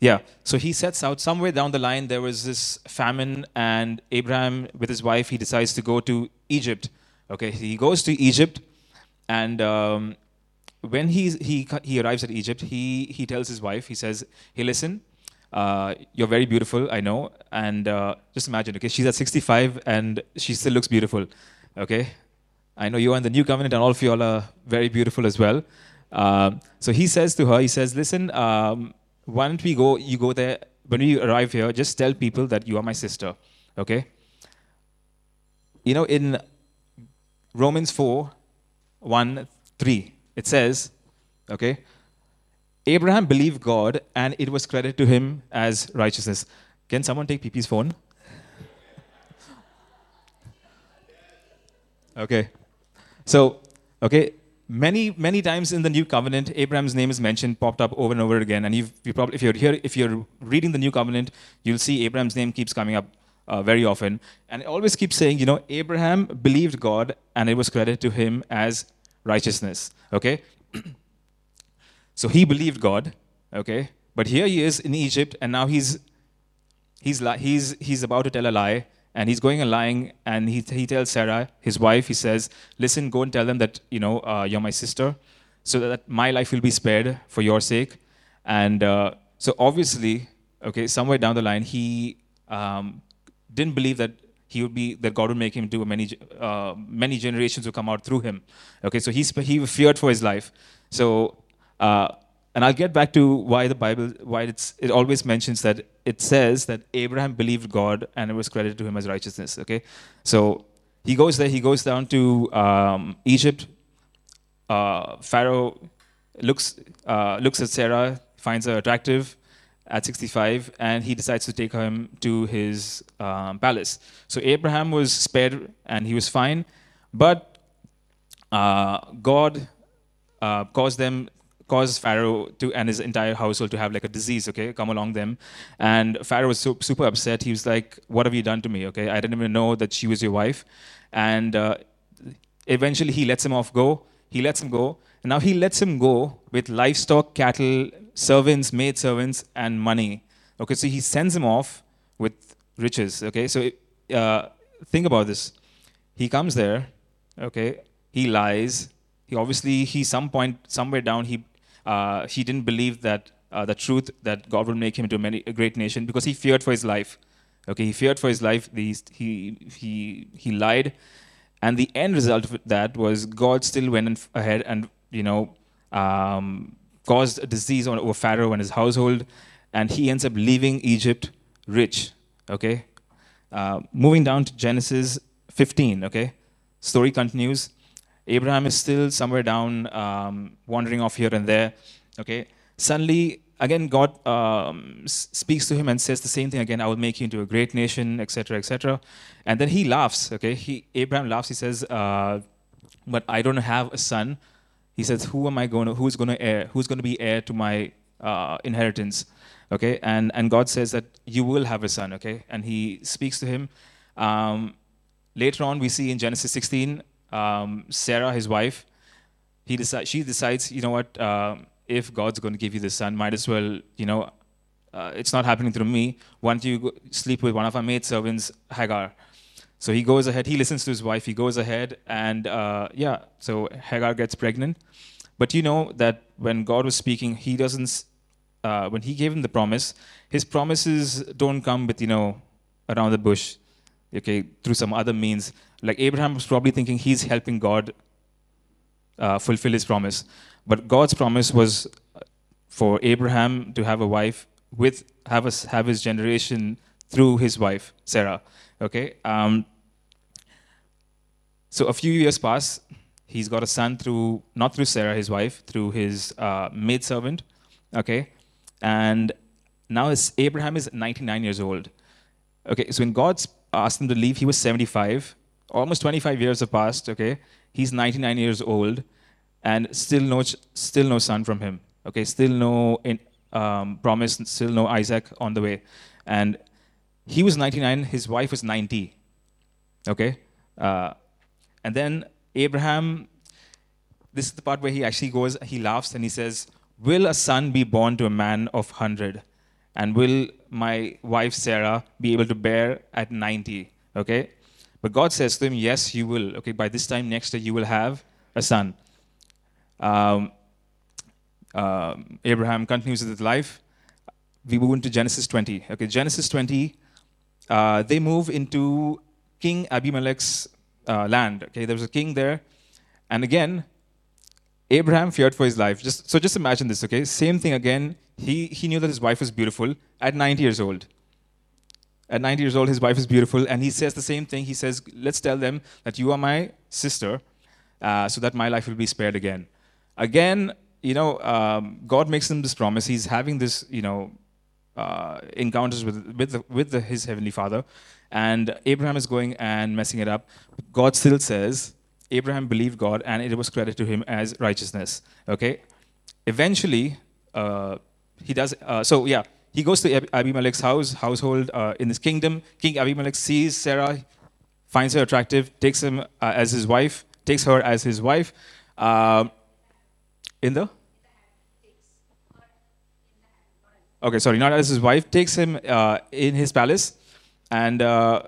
yeah, so he sets out somewhere down the line. There was this famine, and Abraham, with his wife, he decides to go to Egypt. Okay, he goes to Egypt, and um, when he, he, he arrives at Egypt, he, he tells his wife, he says, Hey, listen, uh, you're very beautiful, I know. And uh, just imagine, okay, she's at 65 and she still looks beautiful, okay? I know you are in the new covenant and all of you all are very beautiful as well. Um, so he says to her, he says, listen, um, why don't we go, you go there, when we arrive here, just tell people that you are my sister, okay? You know, in Romans 4, 1, 3, it says, okay, Abraham believed God and it was credited to him as righteousness. Can someone take PP's phone? okay. So, okay, many many times in the new covenant abraham's name is mentioned popped up over and over again and you've, you probably if you're here if you're reading the new covenant you'll see abraham's name keeps coming up uh, very often and it always keeps saying you know abraham believed god and it was credited to him as righteousness. Okay? so he believed God. Okay? But here he is in Egypt, and now he's he's he's he's about to tell a lie, and he's going and lying, and he he tells Sarah, his wife, he says, "Listen, go and tell them that you know uh, you're my sister, so that my life will be spared for your sake." And uh, so obviously, okay, somewhere down the line, he um, didn't believe that he would be that God would make him do many uh, many generations would come out through him. Okay, so he he feared for his life. So uh, and I'll get back to why the Bible why it always mentions that it says that Abraham believed God and it was credited to him as righteousness. Okay, so he goes there. He goes down to um, Egypt. Uh, Pharaoh looks uh, looks at Sarah, finds her attractive at 65, and he decides to take him to his um, palace. So Abraham was spared and he was fine, but uh, God uh, caused them caused Pharaoh to and his entire household to have like a disease, okay, come along them. And Pharaoh was so, super upset. He was like, "What have you done to me? Okay, I didn't even know that she was your wife." And uh, eventually, he lets him off go. He lets him go, and now he lets him go with livestock, cattle, servants, maid servants, and money. Okay, so he sends him off with riches. Okay, so uh, think about this. He comes there. Okay, he lies. He obviously he some point somewhere down he uh, he didn't believe that uh, the truth that God would make him into a, many, a great nation because he feared for his life. Okay, he feared for his life. He he he, he lied, and the end result of that was God still went ahead and you know um, caused a disease on over Pharaoh and his household, and he ends up leaving Egypt rich. Okay, uh, moving down to Genesis 15. Okay, story continues. Abraham is still somewhere down, um, wandering off here and there. Okay, suddenly again God um, speaks to him and says the same thing again. I will make you into a great nation, etc., etc. And then he laughs. Okay, he Abraham laughs. He says, uh, "But I don't have a son." He says, "Who am I going to? Who's going to heir? Who's going to be heir to my uh, inheritance?" Okay, and and God says that you will have a son. Okay, and He speaks to him. Um, later on, we see in Genesis 16, um, Sarah, his wife, he deci- she decides, you know what, um, if God's going to give you the son, might as well, you know, uh, it's not happening through me. Why don't you sleep with one of our maidservants, Hagar? So he goes ahead, he listens to his wife, he goes ahead, and uh, yeah, so Hagar gets pregnant. But you know that when God was speaking, he doesn't, uh, when he gave him the promise, his promises don't come with, you know, around the bush, okay, through some other means. Like Abraham was probably thinking he's helping God uh, fulfill his promise. But God's promise was for Abraham to have a wife with, have, a, have his generation through his wife, Sarah. Okay? Um, so a few years pass. He's got a son through, not through Sarah, his wife, through his uh, maidservant. Okay? And now Abraham is 99 years old. Okay, so when God asked him to leave, he was 75. Almost 25 years have passed. Okay, he's 99 years old, and still no, still no son from him. Okay, still no in, um, promise, still no Isaac on the way, and he was 99. His wife was 90. Okay, uh, and then Abraham. This is the part where he actually goes. He laughs and he says, "Will a son be born to a man of hundred?" and will my wife Sarah be able to bear at 90? Okay? But God says to him, Yes, you will. Okay, by this time next year, you will have a son. Um, uh, Abraham continues with his life. We move into Genesis 20. Okay, Genesis 20, uh, they move into King Abimelech's uh, land. Okay, there was a king there. And again, Abraham feared for his life. Just, so just imagine this, okay? Same thing again he, he knew that his wife was beautiful at 90 years old. At 90 years old, his wife is beautiful, and he says the same thing. He says, Let's tell them that you are my sister, uh, so that my life will be spared again. Again, you know, um, God makes him this promise. He's having this, you know, uh, encounters with, with, the, with the, his heavenly father, and Abraham is going and messing it up. God still says, Abraham believed God, and it was credited to him as righteousness. Okay? Eventually, uh, he does. Uh, so yeah, he goes to Abimelech's house, household uh, in his kingdom. King Abimelech sees Sarah, finds her attractive, takes him uh, as his wife, takes her as his wife. Um, in the okay, sorry, not as his wife, takes him uh, in his palace, and uh,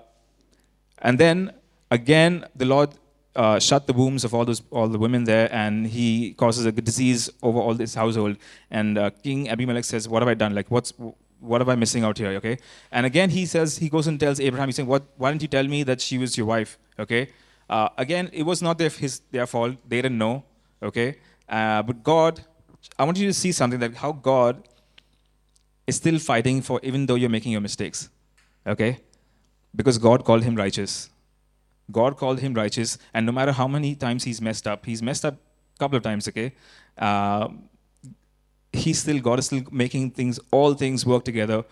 and then again the Lord uh, shut the wombs of all those all the women there, and he causes a disease over all this household. And uh, King Abimelech says, "What have I done? Like, what's what am I missing out here?" Okay. And again, he says he goes and tells Abraham, he's saying, "What? Why didn't you tell me that she was your wife?" Okay. Uh, again, it was not their his their fault. They didn't know. Okay. Uh, but God, I want you to see something that how God is still fighting for, even though you're making your mistakes. Okay. Because God called him righteous. God called him righteous, and no matter how many times he's messed up, he's messed up a couple of times, okay? Uh, he's still, God is still making things, all things work together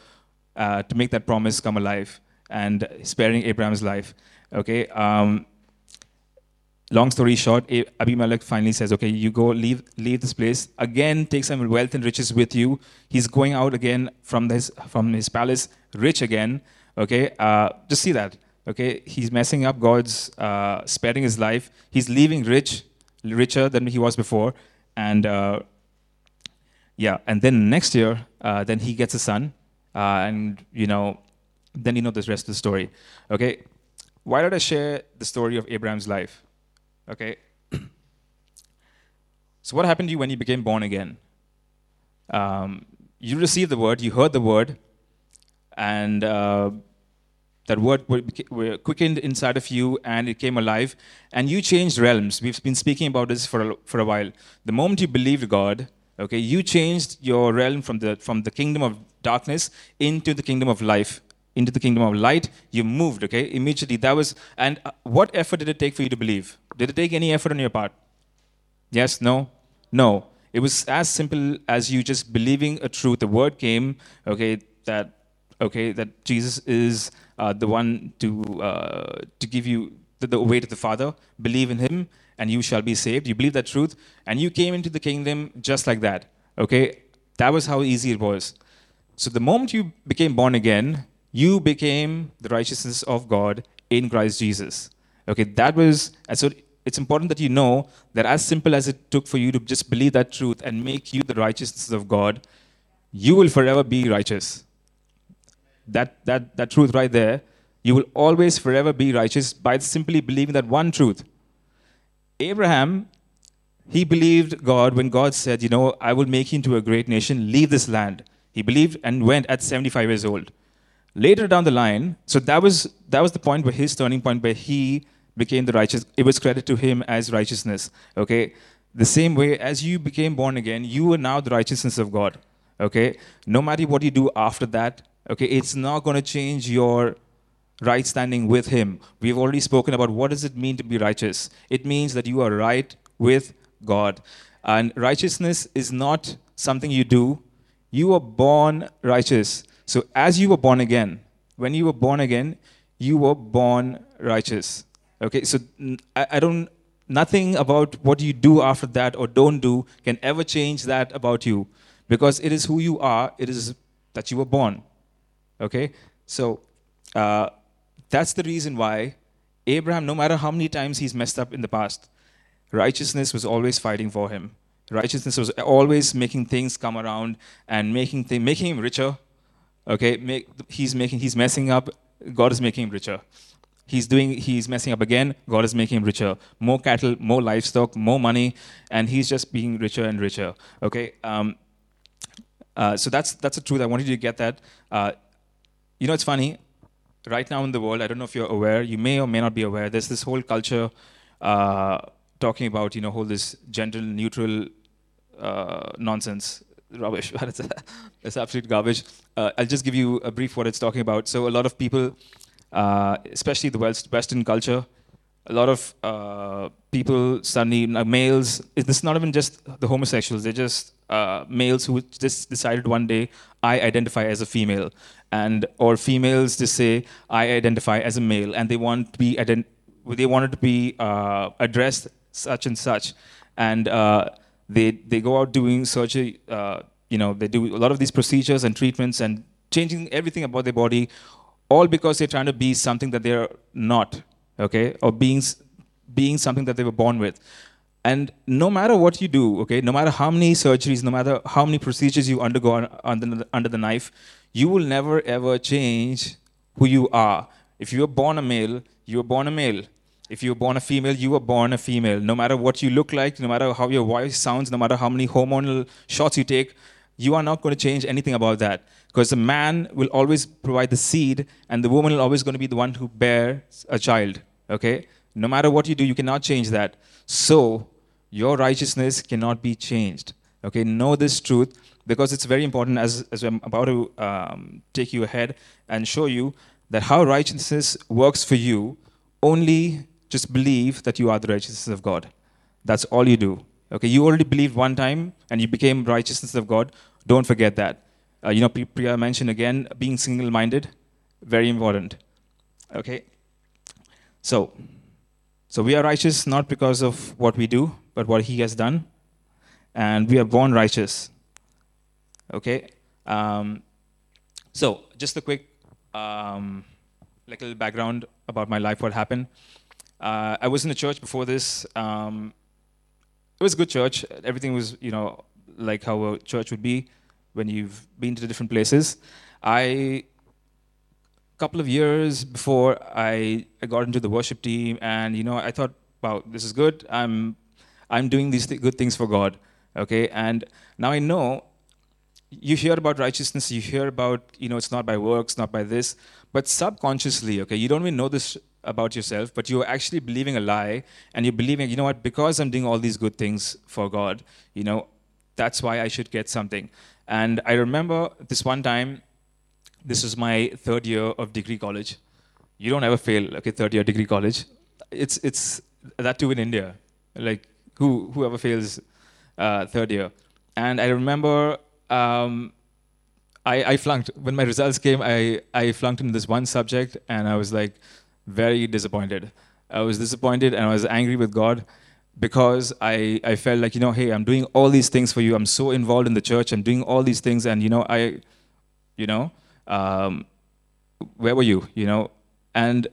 uh, to make that promise come alive and sparing Abraham's life, okay? Um, long story short, Abimelech finally says, okay, you go, leave, leave this place. Again, take some wealth and riches with you. He's going out again from this, from his palace, rich again, okay? Uh, just see that Okay, he's messing up God's, uh, sparing his life. He's leaving rich, richer than he was before, and uh, yeah. And then next year, uh, then he gets a son, uh, and you know, then you know the rest of the story. Okay, why did I share the story of Abraham's life? Okay. so what happened to you when you became born again? Um, you received the word, you heard the word, and uh, that word were quickened inside of you and it came alive. And you changed realms. We've been speaking about this for a, for a while. The moment you believed god okay you changed your realm from the from the kingdom of darkness into the kingdom of life into the kingdom of light. You moved okay immediately. That was and uh, what effort did it take for you to believe? Did it take any effort on your part? Yes no? No. It was as simple as you just believing a truth. The word came okay that okay that jesus is uh, the one to, uh, to give you the, the way to the Father. Believe in Him, and you shall be saved. You believe that truth, and you came into the kingdom just like that. Okay? That was how easy it was. So the moment you became born again, you became the righteousness of God in Christ Jesus. Okay, that was, and so it's important that you know that as simple as it took for you to just believe that truth and make you the righteousness of God, you will forever be righteous. That, that, that truth right there, you will always forever be righteous by simply believing that one truth. Abraham, he believed God when God said, You know, I will make you into a great nation, leave this land. He believed and went at 75 years old. Later down the line, so that was that was the point where his turning point where he became the righteous. It was credited to him as righteousness. Okay, the same way as you became born again, you are now the righteousness of God. Okay, no matter what you do after that, okay, it's not going to change your right standing with Him. We've already spoken about what does it mean to be righteous. It means that you are right with God, and righteousness is not something you do. You are born righteous. So, as you were born again, when you were born again, you were born righteous. Okay, so I don't, nothing about what you do after that or don't do can ever change that about you because it is who you are, it is that you were born. Okay, so uh, that's the reason why Abraham, no matter how many times he's messed up in the past, righteousness was always fighting for him. Righteousness was always making things come around and making, th- making him richer Okay, make, he's making, he's messing up. God is making him richer. He's doing, he's messing up again. God is making him richer. More cattle, more livestock, more money, and he's just being richer and richer. Okay. Um, uh, so that's that's the truth. I wanted you to get that. Uh, you know, it's funny. Right now in the world, I don't know if you're aware. You may or may not be aware. There's this whole culture uh, talking about you know whole this gender neutral uh, nonsense rubbish. it's, it's absolute garbage. Uh, I'll just give you a brief what it's talking about. So a lot of people, uh, especially the West, Western culture, a lot of uh, people suddenly males. It's not even just the homosexuals. They're just uh, males who just decided one day I identify as a female, and or females just say I identify as a male, and they want to be ident- they wanted to be uh, addressed such and such, and they, they go out doing surgery, uh, you know, they do a lot of these procedures and treatments and changing everything about their body, all because they're trying to be something that they're not, okay, or being, being something that they were born with. And no matter what you do, okay, no matter how many surgeries, no matter how many procedures you undergo under the, under the knife, you will never ever change who you are. If you were born a male, you were born a male. If you were born a female, you were born a female. No matter what you look like, no matter how your voice sounds, no matter how many hormonal shots you take, you are not going to change anything about that. Because the man will always provide the seed, and the woman is always going to be the one who bears a child. Okay? No matter what you do, you cannot change that. So, your righteousness cannot be changed. Okay? Know this truth because it's very important as, as I'm about to um, take you ahead and show you that how righteousness works for you only just believe that you are the righteousness of God. That's all you do. Okay, you already believed one time and you became righteousness of God. Don't forget that. Uh, you know, Priya mentioned again being single minded, very important. Okay, so so we are righteous not because of what we do, but what He has done, and we are born righteous. Okay, um, so just a quick um, little background about my life, what happened. Uh, I was in a church before this. Um, it was a good church. Everything was, you know, like how a church would be when you've been to different places. I, a couple of years before, I, I got into the worship team, and you know, I thought, wow, this is good. I'm, I'm doing these th- good things for God. Okay, and now I know you hear about righteousness, you hear about, you know, it's not by works, not by this, but subconsciously, okay, you don't even know this about yourself, but you're actually believing a lie, and you're believing, you know what, because I'm doing all these good things for God, you know, that's why I should get something. And I remember this one time, this was my third year of degree college. You don't ever fail, okay, third year degree college. It's, it's that too in India. Like, who, whoever fails uh, third year. And I remember um, I, I flunked. When my results came, I, I flunked in this one subject, and I was like very disappointed. I was disappointed and I was angry with God because I, I felt like, you know, hey, I'm doing all these things for you. I'm so involved in the church. I'm doing all these things. And, you know, I, you know, um, where were you, you know? And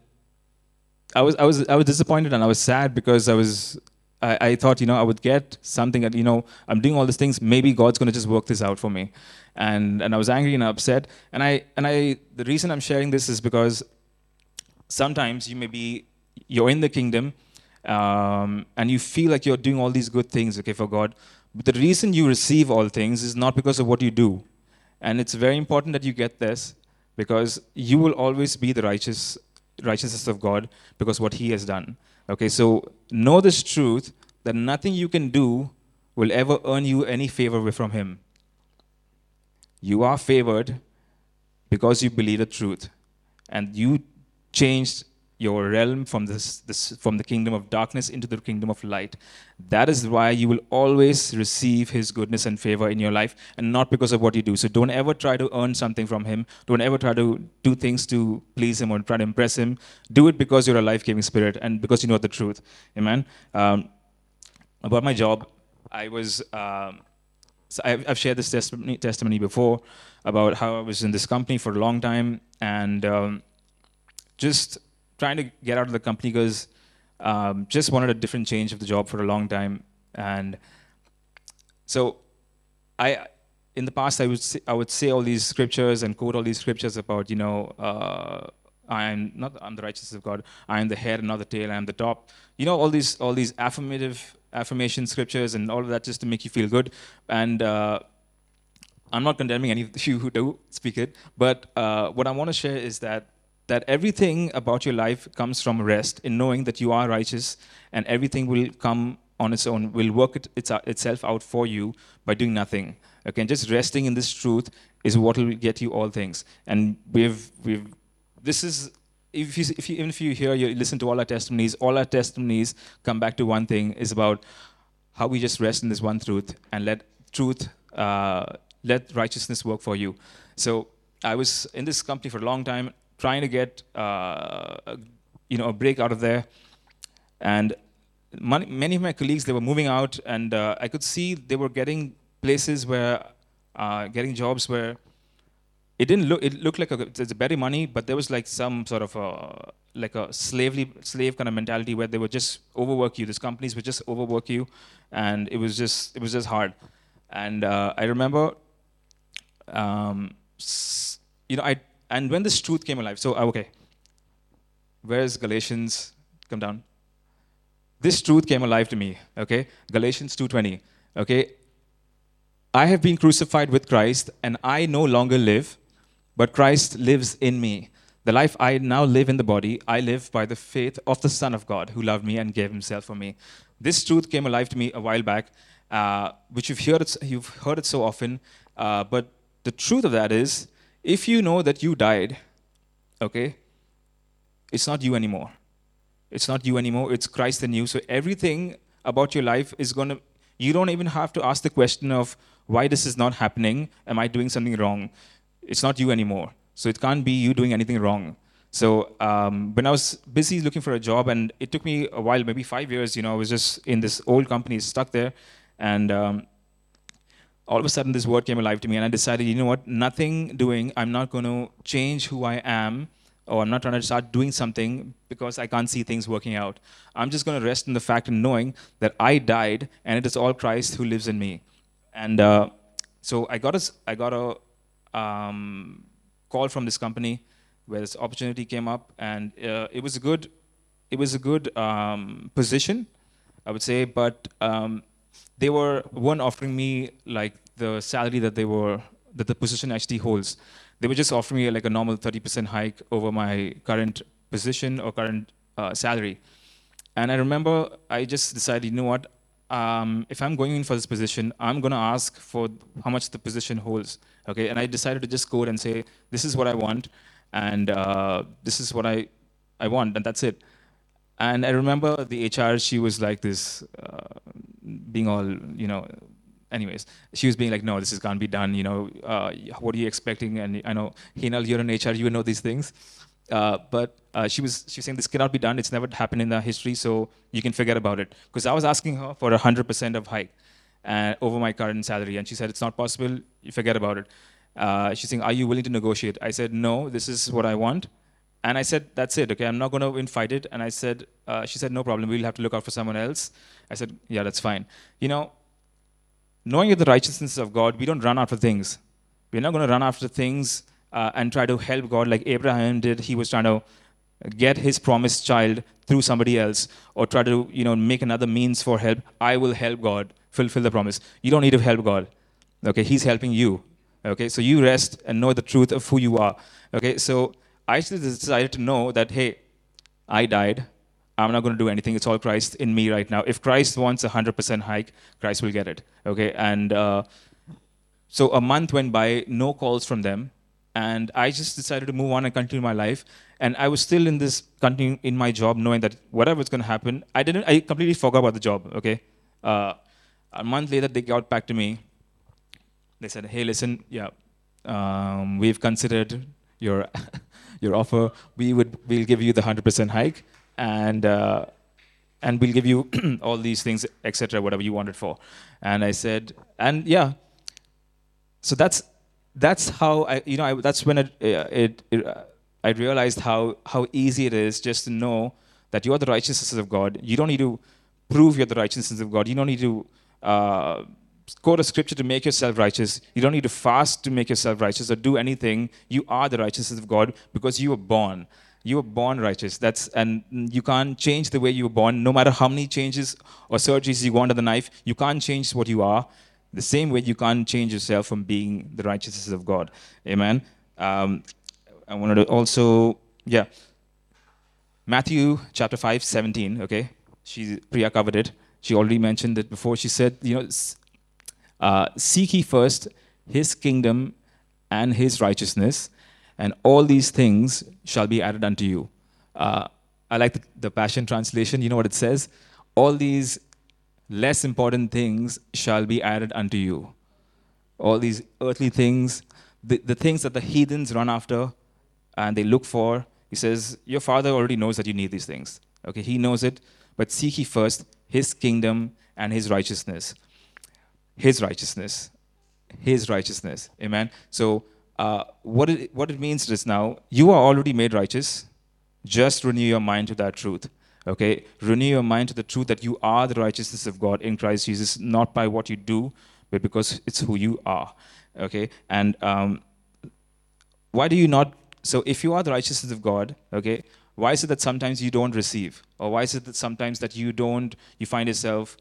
I was, I was, I was disappointed and I was sad because I was, I, I thought, you know, I would get something that, you know, I'm doing all these things. Maybe God's going to just work this out for me. And, and I was angry and upset. And I, and I, the reason I'm sharing this is because sometimes you may be, you're in the kingdom um, and you feel like you're doing all these good things, okay, for God. But the reason you receive all things is not because of what you do. And it's very important that you get this because you will always be the righteous righteousness of God because what he has done. Okay, so know this truth that nothing you can do will ever earn you any favor from him. You are favored because you believe the truth and you changed your realm from this, this from the kingdom of darkness into the kingdom of light. That is why you will always receive his goodness and favor in your life and not because of what you do. So don't ever try to earn something from him. Don't ever try to do things to please him or try to impress him. Do it because you're a life-giving spirit and because you know the truth. Amen? Um, about my job i was um, so I've, shared this testimony, testimony before about how i was in this company for a long time and um, just trying to get out of the company because um, just wanted a different change of the job for a long time. And so I, in the past, I would say, I would say all these scriptures and quote all these scriptures about you know uh, I am not I'm the righteousness of God. I am the head and not the tail. I am the top. You know all these all these affirmative affirmation scriptures and all of that just to make you feel good. And uh, I'm not condemning any of you who do speak it, but uh, what I want to share is that that everything about your life comes from rest in knowing that you are righteous and everything will come on its own, will work it, its, itself out for you by doing nothing. Okay, and just resting in this truth is what will get you all things. And we've, we've this is, if you, if you, even if you hear, you listen to all our testimonies, all our testimonies come back to one thing, is about how we just rest in this one truth and let truth, uh, let righteousness work for you. So I was in this company for a long time trying to get uh, you know a break out of there, and many, many of my colleagues they were moving out, and uh, I could see they were getting places where uh, getting jobs where it didn't look it looked like a, it's better money, but there was like some sort of a like a slavely slave kind of mentality where they would just overwork you. These companies would just overwork you, and it was just it was just hard. And uh, I remember, um, you know, I and when this truth came alive, so uh, okay, where's Galatians? Come down. This truth came alive to me. Okay, Galatians 2:20. Okay, I have been crucified with Christ, and I no longer live, but Christ lives in me. The life I now live in the body, I live by the faith of the Son of God who loved me and gave himself for me. This truth came alive to me a while back, uh, which you've heard, it, you've heard it so often. Uh, but the truth of that is, if you know that you died, okay, it's not you anymore. It's not you anymore, it's Christ in you. So everything about your life is going to, you don't even have to ask the question of why this is not happening. Am I doing something wrong? It's not you anymore. So it can't be you doing anything wrong. So um, when I was busy looking for a job, and it took me a while, maybe five years, you know, I was just in this old company, stuck there. And um, all of a sudden this word came alive to me and i decided you know what nothing doing i'm not going to change who i am or i'm not trying to start doing something because i can't see things working out. I'm just going to rest in the fact and knowing that i died and it is all christ who lives in me. And uh, so i got a i got a um, call from this company where this opportunity came up and uh, it was a good it was a good um, position i would say but um, they were one offering me like the salary that they were that the position actually holds. They were just offering me like a normal 30% hike over my current position or current uh, salary. And I remember I just decided, you know what? Um, if I'm going in for this position, I'm going to ask for how much the position holds. Okay, and I decided to just go and say, this is what I want, and uh, this is what I, I want, and that's it. And I remember the HR, she was like this, uh, being all, you know, anyways, she was being like, no, this is can't be done, you know, uh, what are you expecting? And I know, Hinal, you're in HR, you know these things. Uh, but uh, she was she was saying this cannot be done. It's never happened in the history, so you can forget about it. Because I was asking her for a hundred percent of hike uh, over my current salary, and she said it's not possible. You forget about it. Uh, she's saying, are you willing to negotiate? I said no. This is what I want, And I said, that's it, okay, I'm not going to infight it. And I said, uh, she said, no problem, we'll have to look out for someone else. I said, yeah, that's fine. You know, knowing the righteousness of God, we don't run after things. We're not going to run after things uh, and try to help God like Abraham did. He was trying to get his promised child through somebody else or try to you know make another means for help i will help god fulfill the promise you don't need to help god okay he's helping you okay so you rest and know the truth of who you are okay so i just decided to know that hey i died i'm not going to do anything it's all christ in me right now if christ wants a 100% hike christ will get it okay and uh, so a month went by no calls from them and i just decided to move on and continue my life and I was still in this continuing in my job, knowing that whatever was going to happen, I didn't. I completely forgot about the job. Okay, uh, a month later, they got back to me. They said, "Hey, listen, yeah, um, we've considered your your offer. We would we'll give you the hundred percent hike, and uh, and we'll give you all these things, etc. Whatever you wanted for." And I said, and yeah, so that's that's how I, you know, I, that's when it it. it uh, I realized how, how easy it is just to know that you're the righteousness of God. You don't need to prove you're the righteousness of God. You don't need to uh, quote a scripture to make yourself righteous. You don't need to fast to make yourself righteous or do anything. You are the righteousness of God because you were born. You were born righteous. That's and you can't change the way you were born. No matter how many changes or surgeries you go under the knife, you can't change what you are. The same way you can't change yourself from being the righteousness of God. Amen. Um, I wanted to also, yeah, Matthew chapter 5, 17, okay? She, Priya covered it. She already mentioned it before. She said, you know, uh, seek ye first his kingdom and his righteousness, and all these things shall be added unto you. Uh, I like the, the Passion Translation. You know what it says? All these less important things shall be added unto you. All these earthly things, the, the things that the heathens run after, and they look for, he says, Your father already knows that you need these things. Okay, he knows it, but seek ye first his kingdom and his righteousness. His righteousness. His righteousness. Amen. So, uh, what, it, what it means is now, you are already made righteous. Just renew your mind to that truth. Okay? Renew your mind to the truth that you are the righteousness of God in Christ Jesus, not by what you do, but because it's who you are. Okay? And um, why do you not so if you are the righteousness of God, okay, why is it that sometimes you don't receive? Or why is it that sometimes that you don't, you find yourself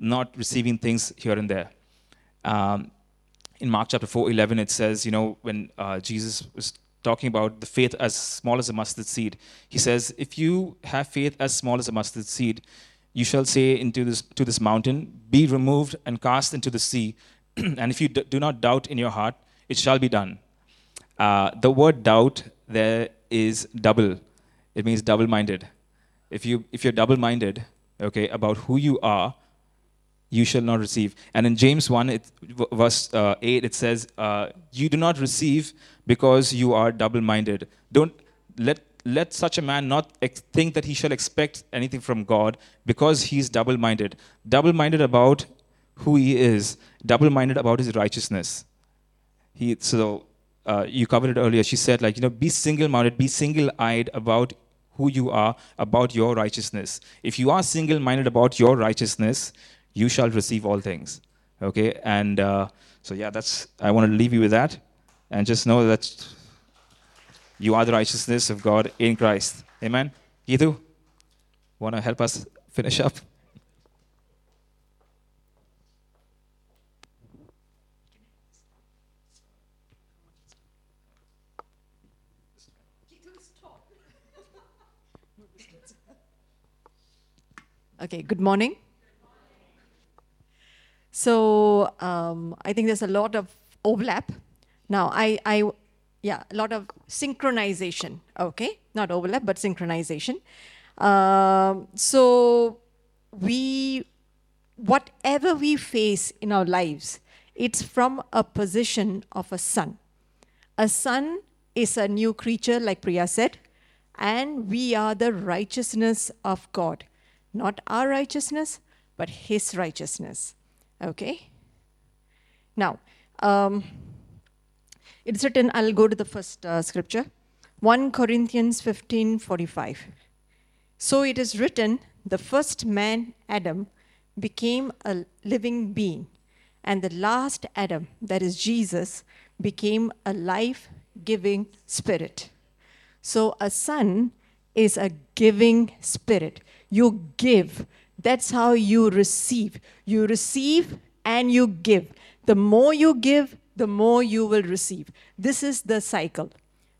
not receiving things here and there? Um, in Mark chapter 4, 11, it says, you know, when uh, Jesus was talking about the faith as small as a mustard seed, he says, if you have faith as small as a mustard seed, you shall say into this, to this mountain, be removed and cast into the sea. and if you do not doubt in your heart, it shall be done. Uh, the word doubt there is double. It means double-minded. If you if you're double-minded, okay, about who you are, you shall not receive. And in James 1, it, verse uh, 8, it says, uh, You do not receive because you are double minded. Don't let, let such a man not ex- think that he shall expect anything from God because he's double minded. Double minded about who he is, double minded about his righteousness. He, so uh, you covered it earlier. She said, like, you know, be single minded, be single eyed about who you are, about your righteousness. If you are single minded about your righteousness, you shall receive all things. Okay? And uh, so, yeah, that's, I want to leave you with that. And just know that you are the righteousness of God in Christ. Amen? Gitu, want to help us finish up? Okay, good morning. So um, I think there's a lot of overlap. Now, I, I, yeah, a lot of synchronization. Okay, not overlap, but synchronization. Um, so we, whatever we face in our lives, it's from a position of a son. A son is a new creature, like Priya said, and we are the righteousness of God. Not our righteousness, but His righteousness. Okay? Now, um, it's written, I'll go to the first uh, scripture. 1 Corinthians 15:45. So it is written, the first man, Adam, became a living being, and the last Adam, that is Jesus, became a life-giving spirit. So a son is a giving spirit. You give. That's how you receive. You receive and you give. The more you give, the more you will receive. This is the cycle.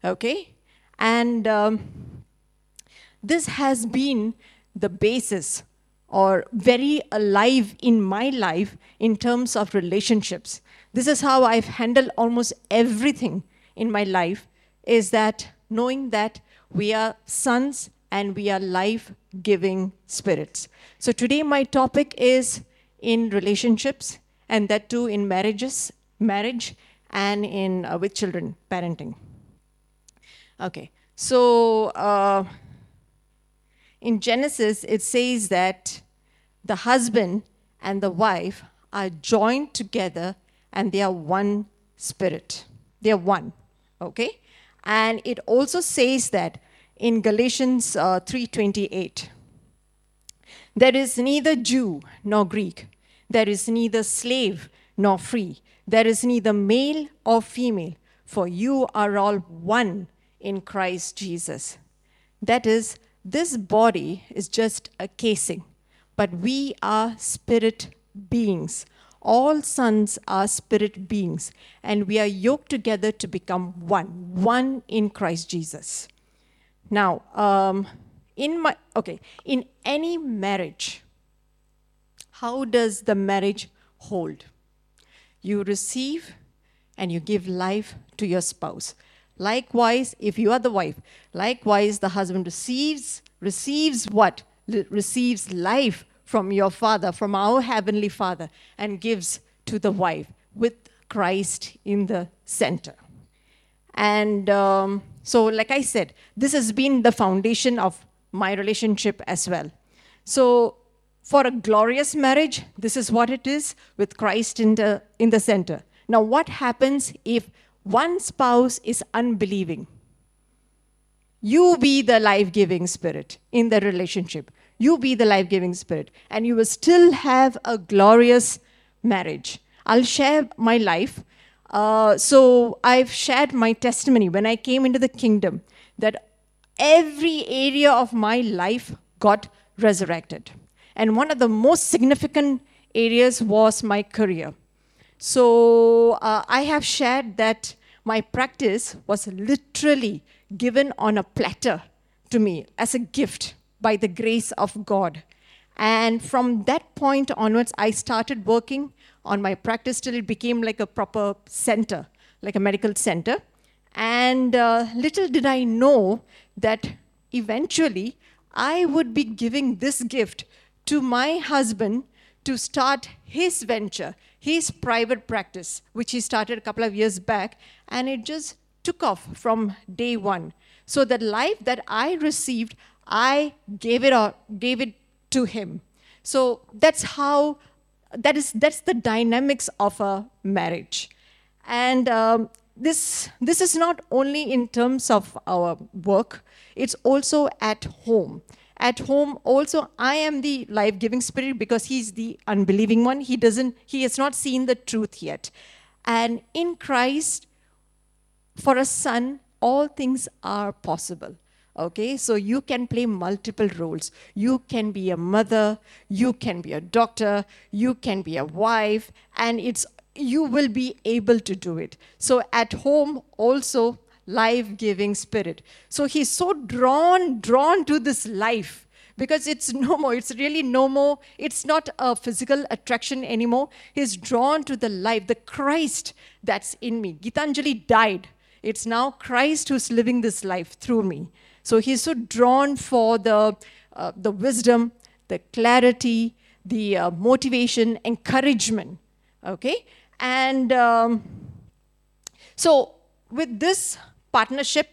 Okay? And um, this has been the basis or very alive in my life in terms of relationships. This is how I've handled almost everything in my life is that knowing that we are sons and we are life giving spirits. So today my topic is in relationships and that too in marriages, marriage and in uh, with children, parenting. Okay. So uh, in Genesis, it says that the husband and the wife are joined together and they are one spirit. They are one. Okay? And it also says that in Galatians uh, 3:28, there is neither Jew nor Greek, there is neither slave nor free, there is neither male or female, for you are all one in Christ Jesus. That is, this body is just a casing, but we are spirit beings. All sons are spirit beings, and we are yoked together to become one, one in Christ Jesus. Now, um, in my okay, in any marriage, how does the marriage hold? You receive and you give life to your spouse. Likewise, if you are the wife, likewise the husband receives receives what? L- receives life from your father, from our heavenly father, and gives to the wife with Christ in the center. And um, so, like I said, this has been the foundation of my relationship as well. So, for a glorious marriage, this is what it is with Christ in the, in the center. Now, what happens if one spouse is unbelieving? You be the life giving spirit in the relationship. You be the life giving spirit, and you will still have a glorious marriage. I'll share my life. Uh, so, I've shared my testimony when I came into the kingdom that every area of my life got resurrected. And one of the most significant areas was my career. So uh, I have shared that my practice was literally given on a platter to me as a gift by the grace of God. And from that point onwards, I started working on my practice till it became like a proper center, like a medical center. And uh, little did I know that eventually I would be giving this gift to my husband to start his venture, his private practice, which he started a couple of years back, and it just took off from day one. So the life that I received, I gave it or gave it to him. So that's how that is that's the dynamics of a marriage, and um, this this is not only in terms of our work; it's also at home. At home also i am the life-giving spirit because he's the unbelieving one. He doesn't he has not seen the truth yet. And in christ for a son all things are possible okay so you can play multiple roles. You can be a mother you can be a doctor you can be a wife and it's you will be able to do it. So at home also life-giving spirit. So he's so drawn drawn to this life because it's no more it's really no more. It's not a physical attraction anymore. He's drawn to the life the christ that's in me. Gitanjali died. It's now christ who's living this life through me so he's so drawn for the uh, the wisdom the clarity the uh, motivation encouragement okay? And um, so with this partnership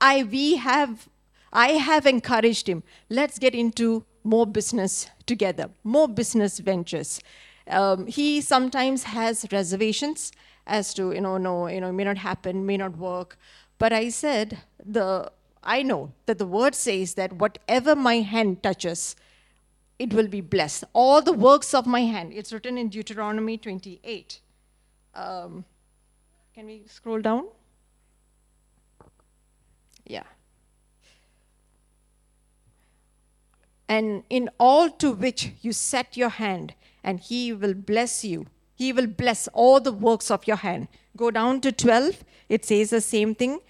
i we have i have encouraged him let's get into more business together more business ventures. Um, he sometimes has reservations as to you know no you know it may not happen may not work But I said, the I know that the word says that whatever my hand touches, it will be blessed. All the works of my hand. It's written in Deuteronomy 28. Um, can we scroll down? Yeah. And in all to which you set your hand, and he will bless you. He will bless all the works of your hand. Go down to 12, it says the same thing.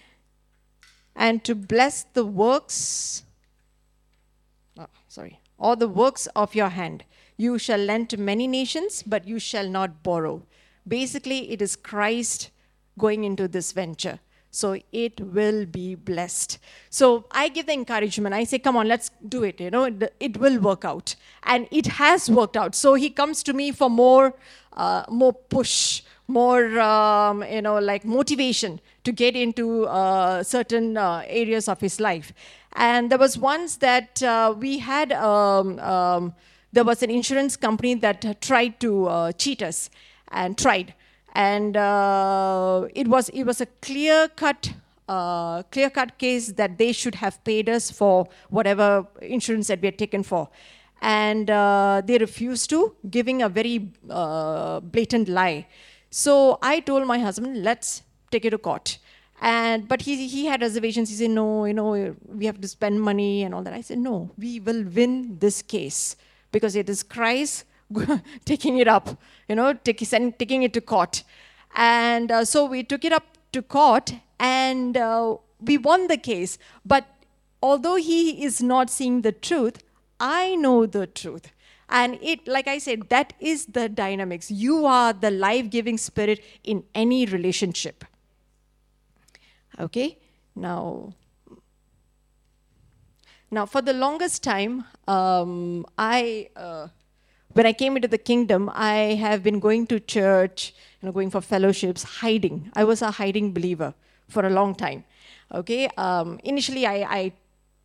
And to bless the works, oh, sorry, all the works of your hand. You shall lend to many nations, but you shall not borrow. Basically, it is Christ going into this venture. So it will be blessed. So I give the encouragement. I say, come on, let's do it. You know, it, will work out. And it has worked out. So he comes to me for more, uh, more push, more, um, you know, like motivation to get into uh, certain uh, areas of his life. And there was once that uh, we had, um, um, there was an insurance company that tried to uh, cheat us and tried and uh, it was it was a clear cut uh, clear cut case that they should have paid us for whatever insurance that we had taken for. And uh, they refused to giving a very uh, blatant lie. So i told my husband let's take it to court. And but he he had reservations. He said no you know we have to spend money and all that. I said no we will win this case because it is christ taking it up, you know, take, send, taking it to court. And uh, so we took it up to court and uh, we won the case. But although he is not seeing the truth, I know the truth. And it, like I said, that is the dynamics. You are the life giving spirit in any relationship. Okay? Now, now for the longest time, um, I. Uh, when I came into the kingdom, I have been going to church, you know, going for fellowships, hiding. I was a hiding believer for a long time. Okay. Um, initially, I, I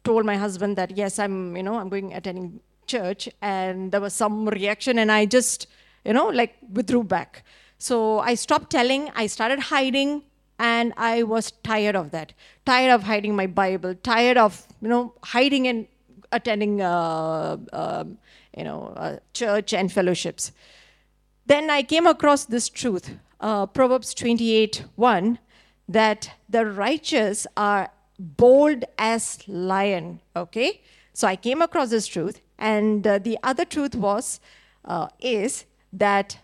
told my husband that yes, I'm, you know, I'm going attending church, and there was some reaction, and I just, you know, like withdrew back. So I stopped telling. I started hiding, and I was tired of that. Tired of hiding my Bible. Tired of, you know, hiding and attending. Uh, uh, you know, uh, church and fellowships. Then I came across this truth, uh, Proverbs 28 1, that the righteous are bold as lion. Okay? So I came across this truth, and uh, the other truth was, uh, is that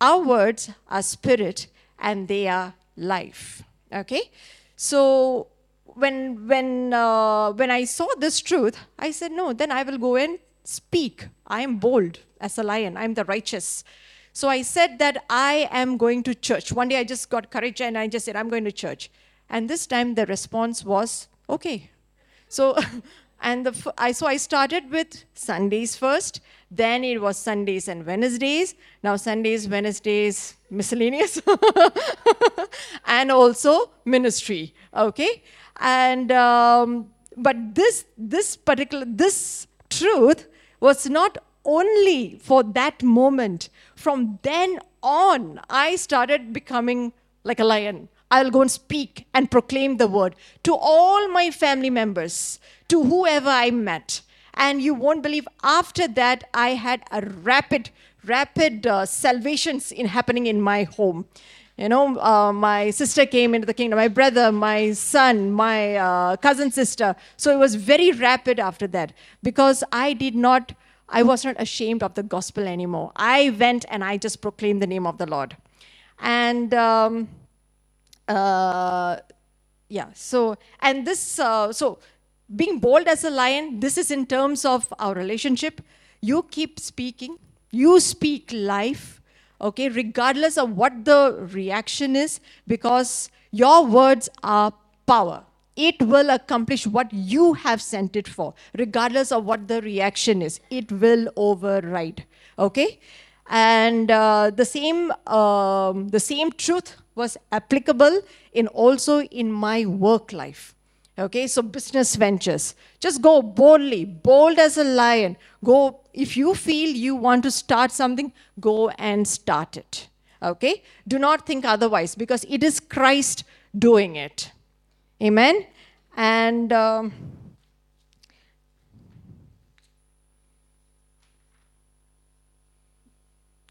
our words are spirit and they are life. Okay? So when when uh, when I saw this truth, I said, no, then I will go and Speak. I am bold as a lion. I am the righteous. So I said that I am going to church. One day I just got courage and I just said, I'm going to church. And this time the response was, okay. So, and the, I, so I started with Sundays first. Then it was Sundays and Wednesdays. Now Sundays, Wednesdays, miscellaneous. and also ministry. Okay. And, um, but this, this particular, this truth was not only for that moment. From then on, I started becoming like a lion. I'll go and speak and proclaim the word to all my family members, to whoever I met. And you won't believe, after that, I had a rapid, rapid uh, salvations in happening in my home. You know, uh, my sister came into the kingdom, my brother, my son, my uh, cousin sister. So it was very rapid after that because I did not, I was not ashamed of the gospel anymore. I went and I just proclaimed the name of the Lord. And um, uh, yeah, so, and this, uh, so being bold as a lion, this is in terms of our relationship. You keep speaking, you speak life okay, regardless of what the reaction is, because your words are power. It will accomplish what you have sent it for, regardless of what the reaction is. It will override. Okay, and uh, the same um, the same truth was applicable in also in my work life. Okay, so business ventures. Just go boldly, bold as a lion. Go, if you feel you want to start something, go and start it. Okay? Do not think otherwise because it is Christ doing it. Amen. And um,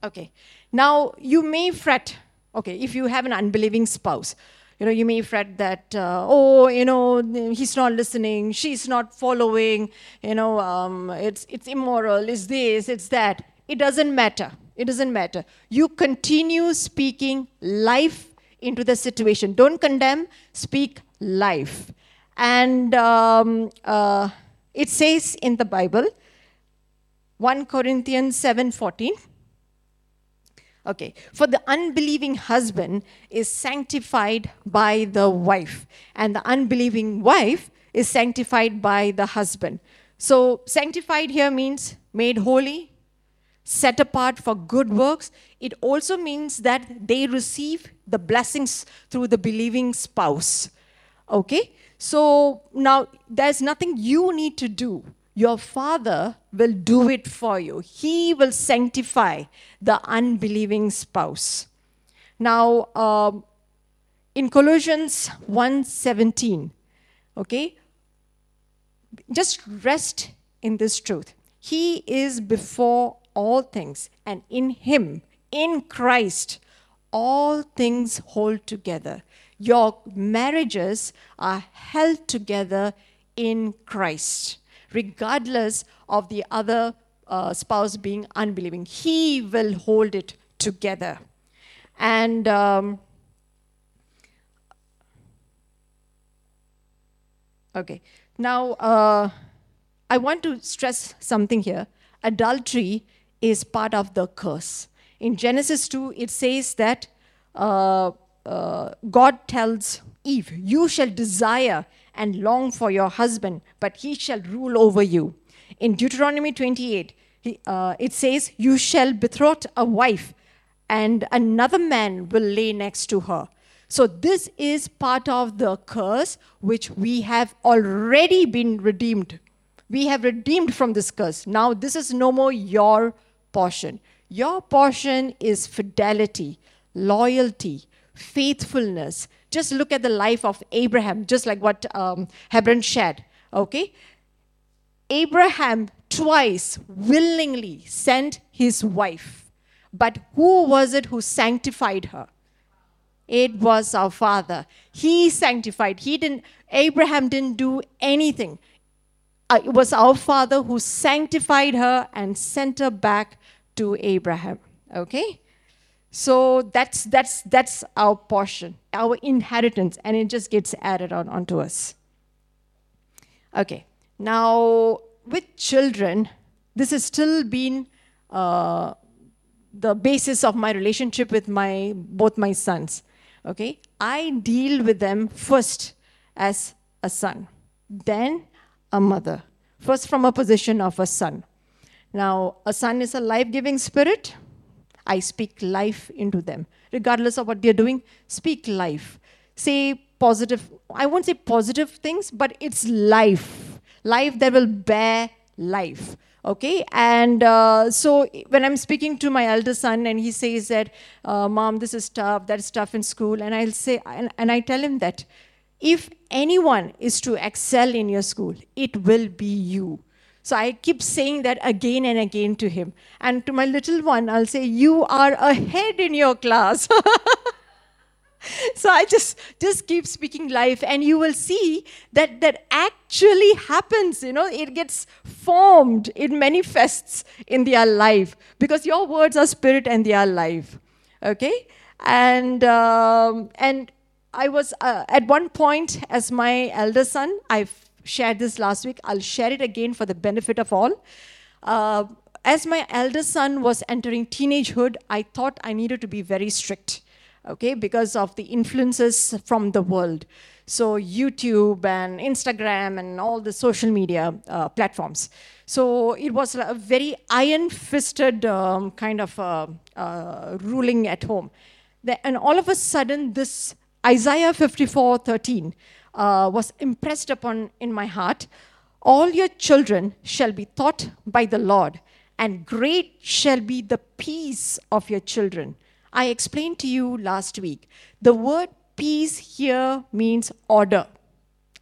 okay, now you may fret. Okay, if you have an unbelieving spouse, you know you may fret that uh, oh you know he's not listening, she's not following. You know um, it's it's immoral. It's this. It's that. It doesn't matter. It doesn't matter. You continue speaking life into the situation. Don't condemn. Speak life. And um, uh, it says in the Bible, 1 Corinthians 7:14. Okay, for the unbelieving husband is sanctified by the wife, and the unbelieving wife is sanctified by the husband. So, sanctified here means made holy, set apart for good works. It also means that they receive the blessings through the believing spouse. Okay? So now there's nothing you need to do. Your father will do it for you. He will sanctify the unbelieving spouse. Now, um, in Colossians 1:17, okay, just rest in this truth. He is before all things, and in Him, in Christ, all things hold together. Your marriages are held together in Christ, regardless of the other uh, spouse being unbelieving. He will hold it together. And um, okay, now uh, I want to stress something here. Adultery is part of the curse. In Genesis 2, it says that uh, uh, God tells Eve, You shall desire and long for your husband, but he shall rule over you. In Deuteronomy 28, he, uh, it says, You shall betroth a wife, and another man will lay next to her. So, this is part of the curse which we have already been redeemed. We have redeemed from this curse. Now, this is no more your portion. Your portion is fidelity, loyalty, faithfulness. Just look at the life of Abraham, just like what um, Hebron shared. Okay? Abraham twice willingly sent his wife. But who was it who sanctified her? It was our father. He sanctified. He didn't, Abraham didn't do anything. Uh, it was our father who sanctified her and sent her back to Abraham. Okay? So that's that's that's our portion, our inheritance, and it just gets added on onto us. Okay, now with children, this has still been uh, the basis of my relationship with my both my sons. Okay, I deal with them first as a son, then a mother. First, from a position of a son. Now, a son is a life-giving spirit I speak life into them. Regardless of what they're doing, speak life. Say positive, I won't say positive things, but it's life. Life that will bear life. Okay, and uh, so when I'm speaking to my elder son and he says that, uh, Mom, this is tough, that's tough in school, and I'll say, and, and I tell him that if anyone is to excel in your school, it will be you. So I keep saying that again and again to him. And to my little one, I'll say, You are ahead in your class. so I just just keep speaking life, and you will see that that actually happens. You know, it gets formed, it manifests in their life because your words are spirit and they are life. Okay, and um, and I was uh, at one point as my elder son, I shared this last week. I'll share it again for the benefit of all. Uh, as my eldest son was entering teenagehood, I thought I needed to be very strict, okay, because of the influences from the world. So, YouTube and Instagram and all the social media uh, platforms. So, it was a very iron fisted um, kind of uh, uh, ruling at home. The, and all of a sudden, this Isaiah 54 13 uh, was impressed upon in my heart. All your children shall be taught by the Lord, and great shall be the peace of your children. I explained to you last week. The word peace here means order.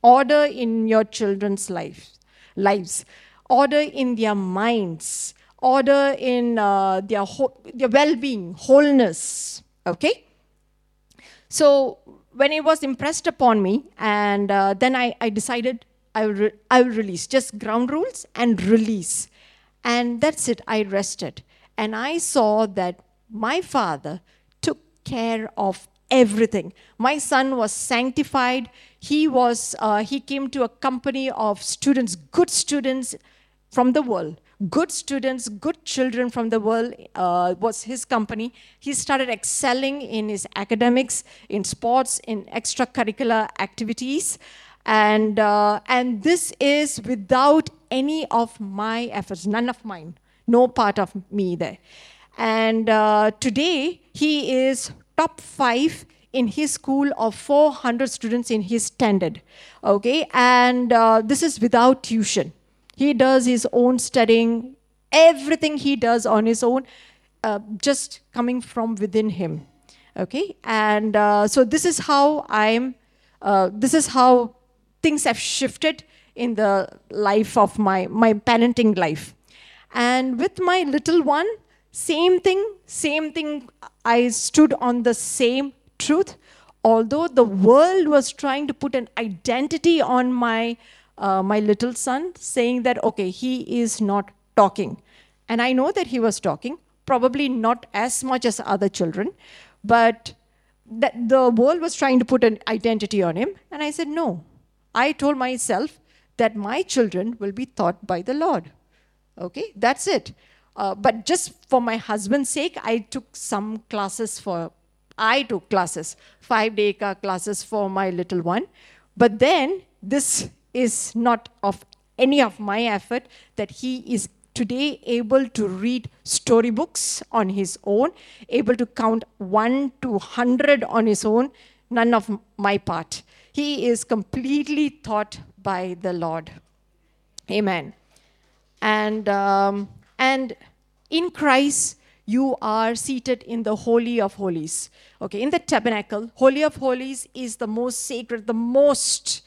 order in your children's life, lives, order in their minds, order in uh, their, ho- their well being, wholeness. Okay? So when it was impressed upon me, and uh, then I, I decided I will, re- I will release just ground rules and release. And that's it, I rested. And I saw that my father took care of everything. My son was sanctified. He was, uh, he came to a company of students, good students from the world good students, good children from the world uh, was his company. He started excelling in his academics, in sports, in extracurricular activities. And, uh, and this is without any of my efforts, none of mine, no part of me there. And uh, today, he is top five in his school of 400 students in his standard. Okay, and uh, this is without tuition. He does his own studying, everything he does on his own, uh, just coming from within him. Okay, and uh, so this is how I'm, uh, this is how things have shifted in the life of my, my parenting life. And with my little one, same thing, same thing. I stood on the same truth. Although the world was trying to put an identity on my uh, my little son, saying that, okay, he is not talking. And I know that he was talking, probably not as much as other children, but that the world was trying to put an identity on him. And I said, no. I told myself that my children will be taught by the Lord. Okay, that's it. Uh, but just for my husband's sake, I took some classes for, I took classes, five day classes for my little one. But then this is not of any of my effort, that he is today able to read storybooks on his own, able to count 1 to 100 on his own, none of my part. He is completely taught by the Lord. Amen. And, um, and in Christ, you are seated in the Holy of Holies. Okay, in the tabernacle, Holy of Holies is the most sacred, the most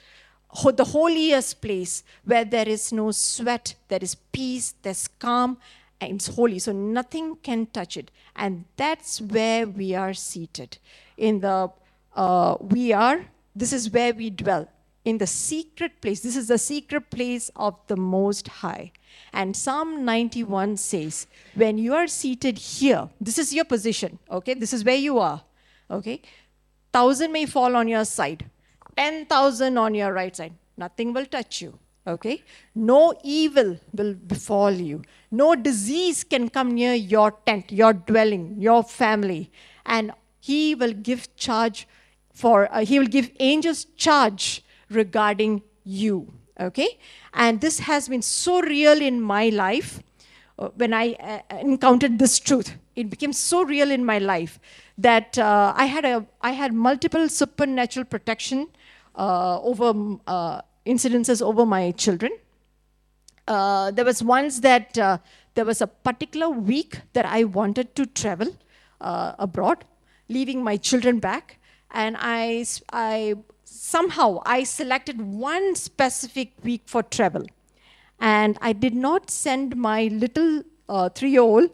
the holiest place where there is no sweat, there is peace, there's calm, and it's holy. So nothing can touch it. And that's where we are seated. In the, uh, we are, this is where we dwell. In the secret place. This is the secret place of the Most High. And Psalm 91 says, when you are seated here, this is your position, okay? This is where you are, okay? Thousand may fall on your side, 10,000 on your right side. Nothing will touch you. Okay? No evil will befall you. No disease can come near your tent, your dwelling, your family. And he will give charge for, uh, he will give angels charge regarding you. Okay? And this has been so real in my life uh, when I uh, encountered this truth. It became so real in my life that uh, I, had a, I had multiple supernatural protection uh, over uh, incidences over my children. Uh, there was once that there was a particular week that I wanted to travel abroad, leaving my children back, and I, I somehow I selected one specific week for travel, and I did not send my little uh, three-year-old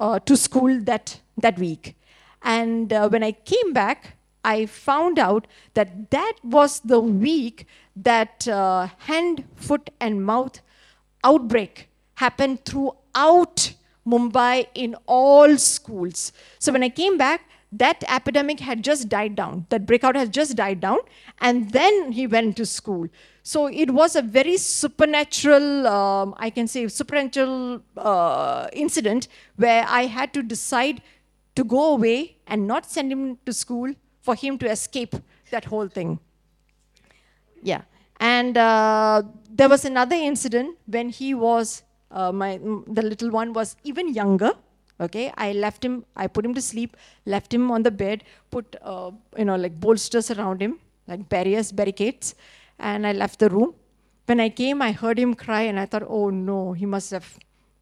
uh, to school that that week. And uh, when I came back, I found out that that was the week that uh, hand, foot, and mouth outbreak happened throughout Mumbai in all schools. So when I came back, that epidemic had just died down. That breakout had just died down. And then he went to school. So it was a very supernatural, um, I can say, supernatural uh, incident where I had to decide to go away and not send him to school for him to escape that whole thing. Yeah. And uh, there was another incident when he was, uh, my, the little one was even younger. Okay, I left him, I put him to sleep, left him on the bed, put, uh, you know, like bolsters around him, like barriers, barricades, and I left the room. When I came, I heard him cry, and I thought, oh no, he must have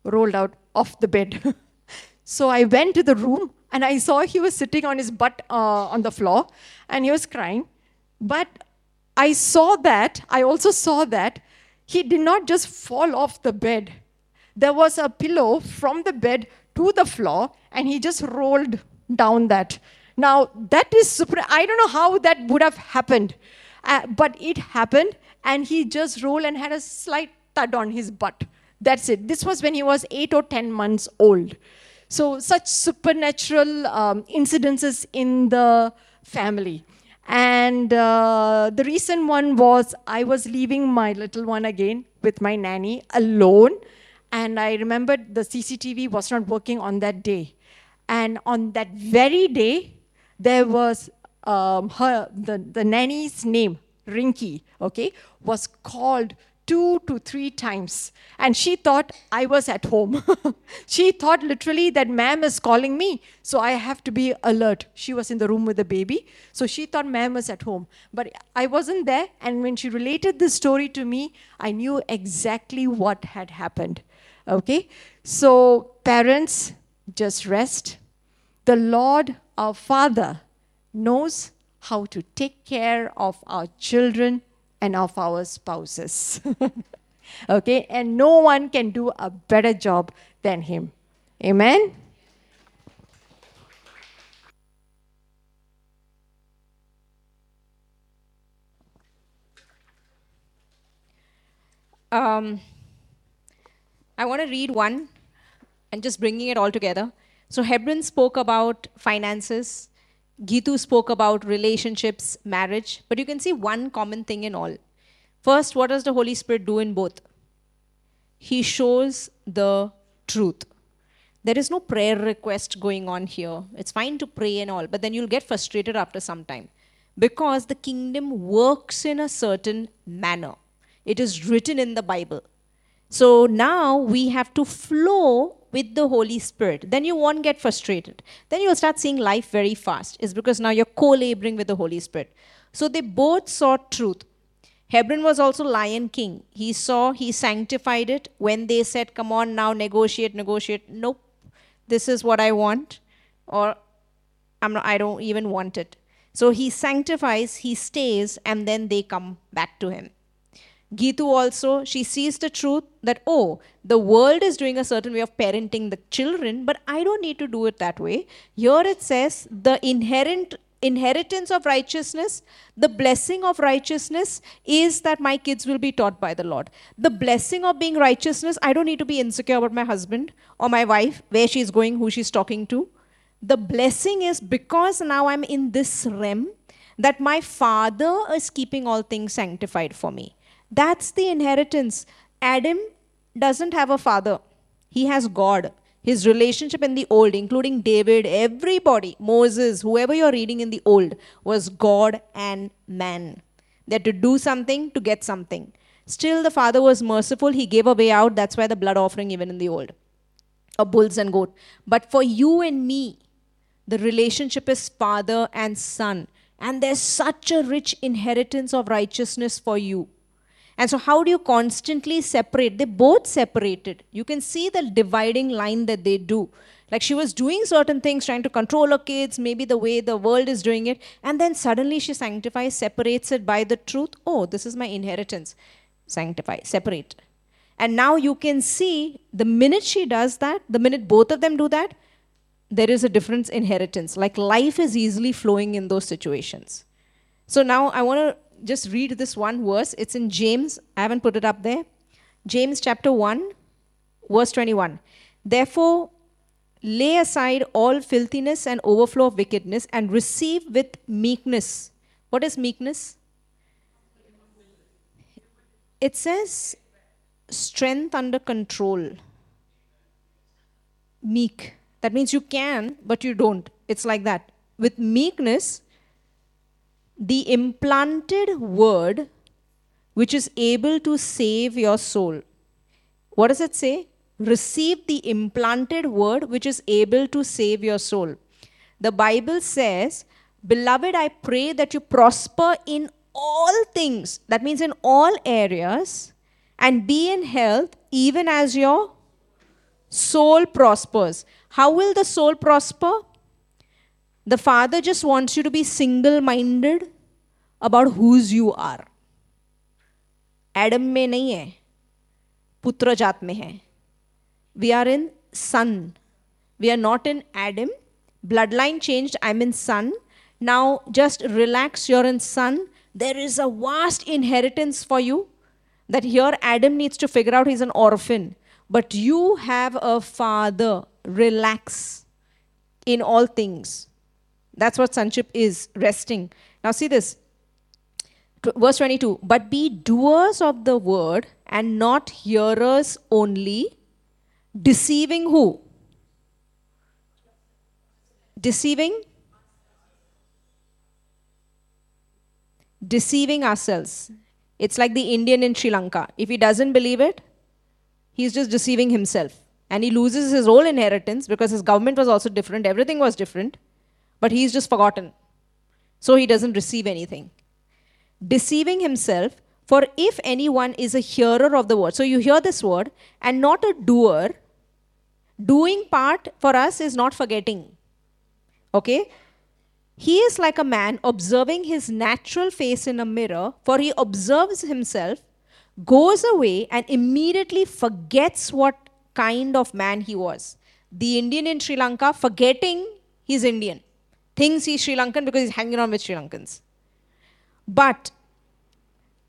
rolled out off the bed. so I went to the room, and I saw he was sitting on his butt uh, on the floor and he was crying. But I saw that, I also saw that he did not just fall off the bed. There was a pillow from the bed to the floor, and he just rolled down that. Now, that is super. I don't know how that would have happened, uh, but it happened, and he just rolled and had a slight thud on his butt. That's it. This was when he was eight or ten months old. So, such supernatural um, incidences in the family. And uh, the recent one was I was leaving my little one again with my nanny alone. And I remembered the CCTV was not working on that day. And on that very day, there was um, her, the, the nanny's name, Rinky, okay, was called two to three times. And she thought I was at home. she thought literally that ma'am is calling me, so I have to be alert. She was in the room with the baby, so she thought ma'am was at home. But I wasn't there, and when she related this story to me, I knew exactly what had happened. Okay? So, parents, just rest. The Lord, our Father, knows how to take care of our children and of our spouses. okay? And no one can do a better job than Him. Amen? Um, I want to read one and just bringing it all together. So, Hebron spoke about finances, Gitu spoke about relationships, marriage, but you can see one common thing in all. First, what does the Holy Spirit do in both? He shows the truth. There is no prayer request going on here. It's fine to pray and all, but then you'll get frustrated after some time because the kingdom works in a certain manner. It is written in the Bible. So now we have to flow with the Holy Spirit. Then you won't get frustrated. Then you'll start seeing life very fast. Is because now you're co-laboring with the Holy Spirit. So they both saw truth. Hebron was also lion king. He saw, he sanctified it. When they said, come on now, negotiate, negotiate. Nope. This is what I want. Or I'm not, I don't even want it. So he sanctifies, he stays, and then they come back to him. Gitu also, she sees the truth that, oh, the world is doing a certain way of parenting the children, but I don't need to do it that way. Here it says the inherent inheritance of righteousness, the blessing of righteousness is that my kids will be taught by the Lord. The blessing of being righteousness, I don't need to be insecure about my husband or my wife, where she's going, who she's talking to. The blessing is because now I'm in this realm that my father is keeping all things sanctified for me. That's the inheritance. Adam doesn't have a father, he has God. His relationship in the old, including David, everybody, Moses, whoever you're reading in the old, was God and man. They had to do something to get something. Still, the father was merciful. He gave a way out. That's why the blood offering, even in the old, a bulls and goat. But for you and me, the relationship is father and son. And there's such a rich inheritance of righteousness for you. And so, how do you constantly separate? They both separated. You can see the dividing line that they do. Like she was doing certain things, trying to control her kids, maybe the way the world is doing it. And then suddenly she sanctifies, separates it by the truth. Oh, this is my inheritance. Sanctify, separate. And now you can see the minute she does that, the minute both of them do that, there is a difference inheritance. Like life is easily flowing in those situations. So now I want to just read this one verse. It's in James. I haven't put it up there. James chapter 1, verse 21. Therefore, lay aside all filthiness and overflow of wickedness and receive with meekness. What is meekness? It says strength under control. Meek. That means you can, but you don't. It's like that. With meekness, the implanted word which is able to save your soul. What does it say? Receive the implanted word which is able to save your soul. The Bible says, Beloved, I pray that you prosper in all things, that means in all areas, and be in health even as your soul prospers. How will the soul prosper? The Father just wants you to be single minded, about whose you are. Adam में नहीं है पुत्र जात में है we are in son we are not in adam bloodline changed i'm in son now just relax you're in son there is a vast inheritance for you that here adam needs to figure out he's an orphan but you have a father relax in all things that's what sonship is resting. Now see this. Verse 22 but be doers of the word and not hearers only. Deceiving who? Deceiving? Deceiving ourselves. It's like the indian in sri lanka. If he doesn't believe it he's just deceiving himself. And he loses his whole inheritance because his government was also different. Everything was different but he's just forgotten so he doesn't receive anything deceiving himself. For if anyone is a hearer of the word, so you hear this word and not a doer, doing part for us is not forgetting. Okay? He is like a man observing his natural face in a mirror, for he observes himself, goes away, and immediately forgets what kind of man he was. The Indian in Sri Lanka, forgetting he's Indian, thinks he's Sri Lankan because he's hanging on with Sri Lankans. But,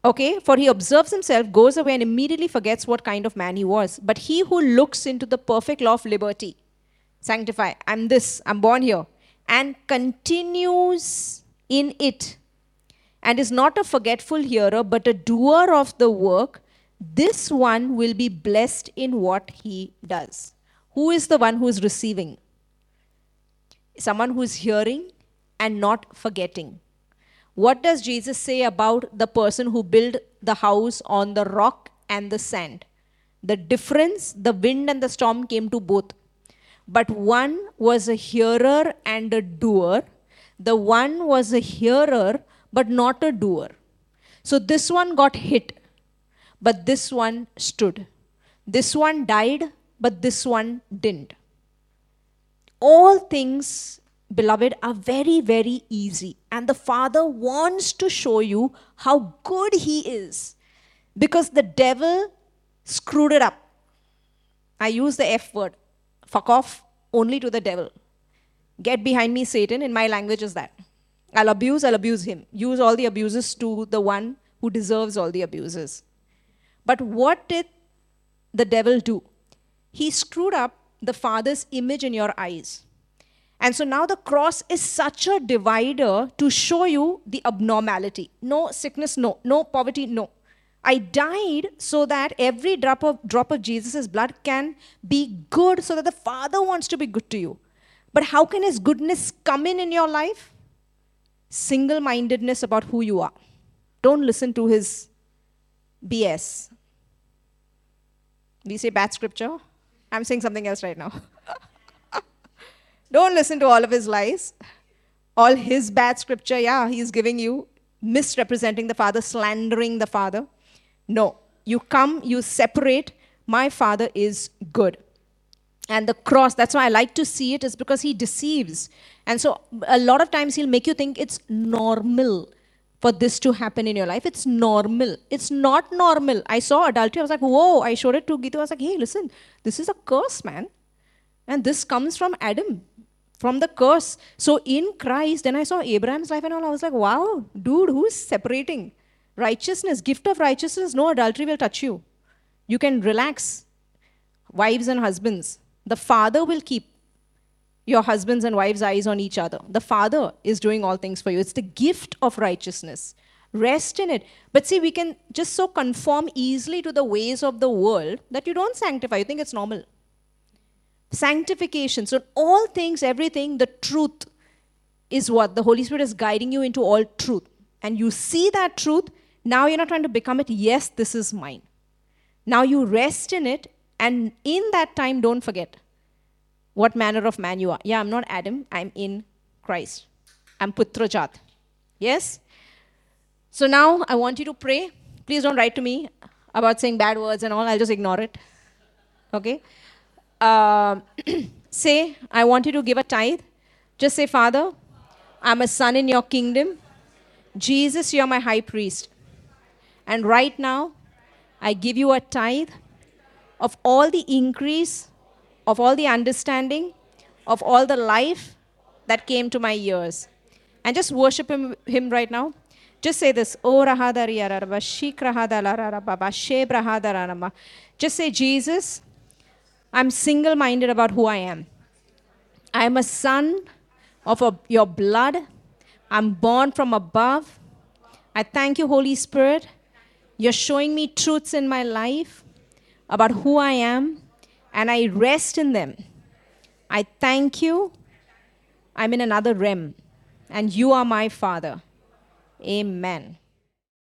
okay, for he observes himself, goes away, and immediately forgets what kind of man he was. But he who looks into the perfect law of liberty, sanctify, I'm this, I'm born here, and continues in it, and is not a forgetful hearer, but a doer of the work, this one will be blessed in what he does. Who is the one who is receiving? Someone who is hearing and not forgetting. What does Jesus say about the person who built the house on the rock and the sand? The difference, the wind and the storm came to both. But one was a hearer and a doer. The one was a hearer but not a doer. So this one got hit, but this one stood. This one died, but this one didn't all things, beloved, are very, very easy. And the Father wants to show you how good He is because the devil screwed it up. I use the F word fuck off only to the devil. Get behind me, Satan. In my language, is that. I'll abuse, I'll abuse him. Use all the abuses to the one who deserves all the abuses. But what did the devil do? He screwed up the Father's image in your eyes. And so now the cross is such a divider to show you the abnormality. No sickness, no. No poverty, no. I died so that every drop of, drop of Jesus' blood can be good, so that the Father wants to be good to you. But how can His goodness come in in your life? Single mindedness about who you are. Don't listen to His BS. We say bad scripture. I'm saying something else right now. Don't listen to all of his lies. All his bad scripture, yeah, he's giving you misrepresenting the Father, slandering the Father. No, you come, you separate. My Father is good. And the cross, that's why I like to see it, is because he deceives. And so a lot of times he'll make you think it's normal for this to happen in your life. It's normal. It's not normal. I saw adultery. I was like, whoa. I showed it to Gita. I was like, hey, listen, this is a curse, man. And this comes from Adam, from the curse. So in Christ, then I saw Abraham's life and all. I was like, wow, dude, who is separating? Righteousness, gift of righteousness, no adultery will touch you. You can relax. Wives and husbands, the father will keep your husbands and wives' eyes on each other. The Father is doing all things for you. It's the gift of righteousness. Rest in it. But see, we can just so conform easily to the ways of the world that you don't sanctify. You think it's normal. Sanctification. So, all things, everything, the truth is what the Holy Spirit is guiding you into all truth. And you see that truth. Now you're not trying to become it. Yes, this is mine. Now you rest in it. And in that time, don't forget what manner of man you are. Yeah, I'm not Adam, I'm in Christ. I'm Putra Jat. Yes? So now I want you to pray. Please don't write to me about saying bad words and all, I'll just ignore it. Okay? Um say, I want you to give a tithe. Just say, Father, I'm a son in your kingdom. Jesus, you're my high priest. And right now, I give you a tithe of all the increase, of all the understanding, of all the life that came to my ears. And just worship him, him right now. Just say this. "O rahadari araraba, shik rahadalararaba, sheb rahadararama." Just say, Jesus, I'm single minded about who I am. I am a son of a, your blood. I'm born from above. I thank you, Holy Spirit. You're showing me truths in my life about who I am, and I rest in them. I thank you. I'm in another realm, and you are my Father. Amen.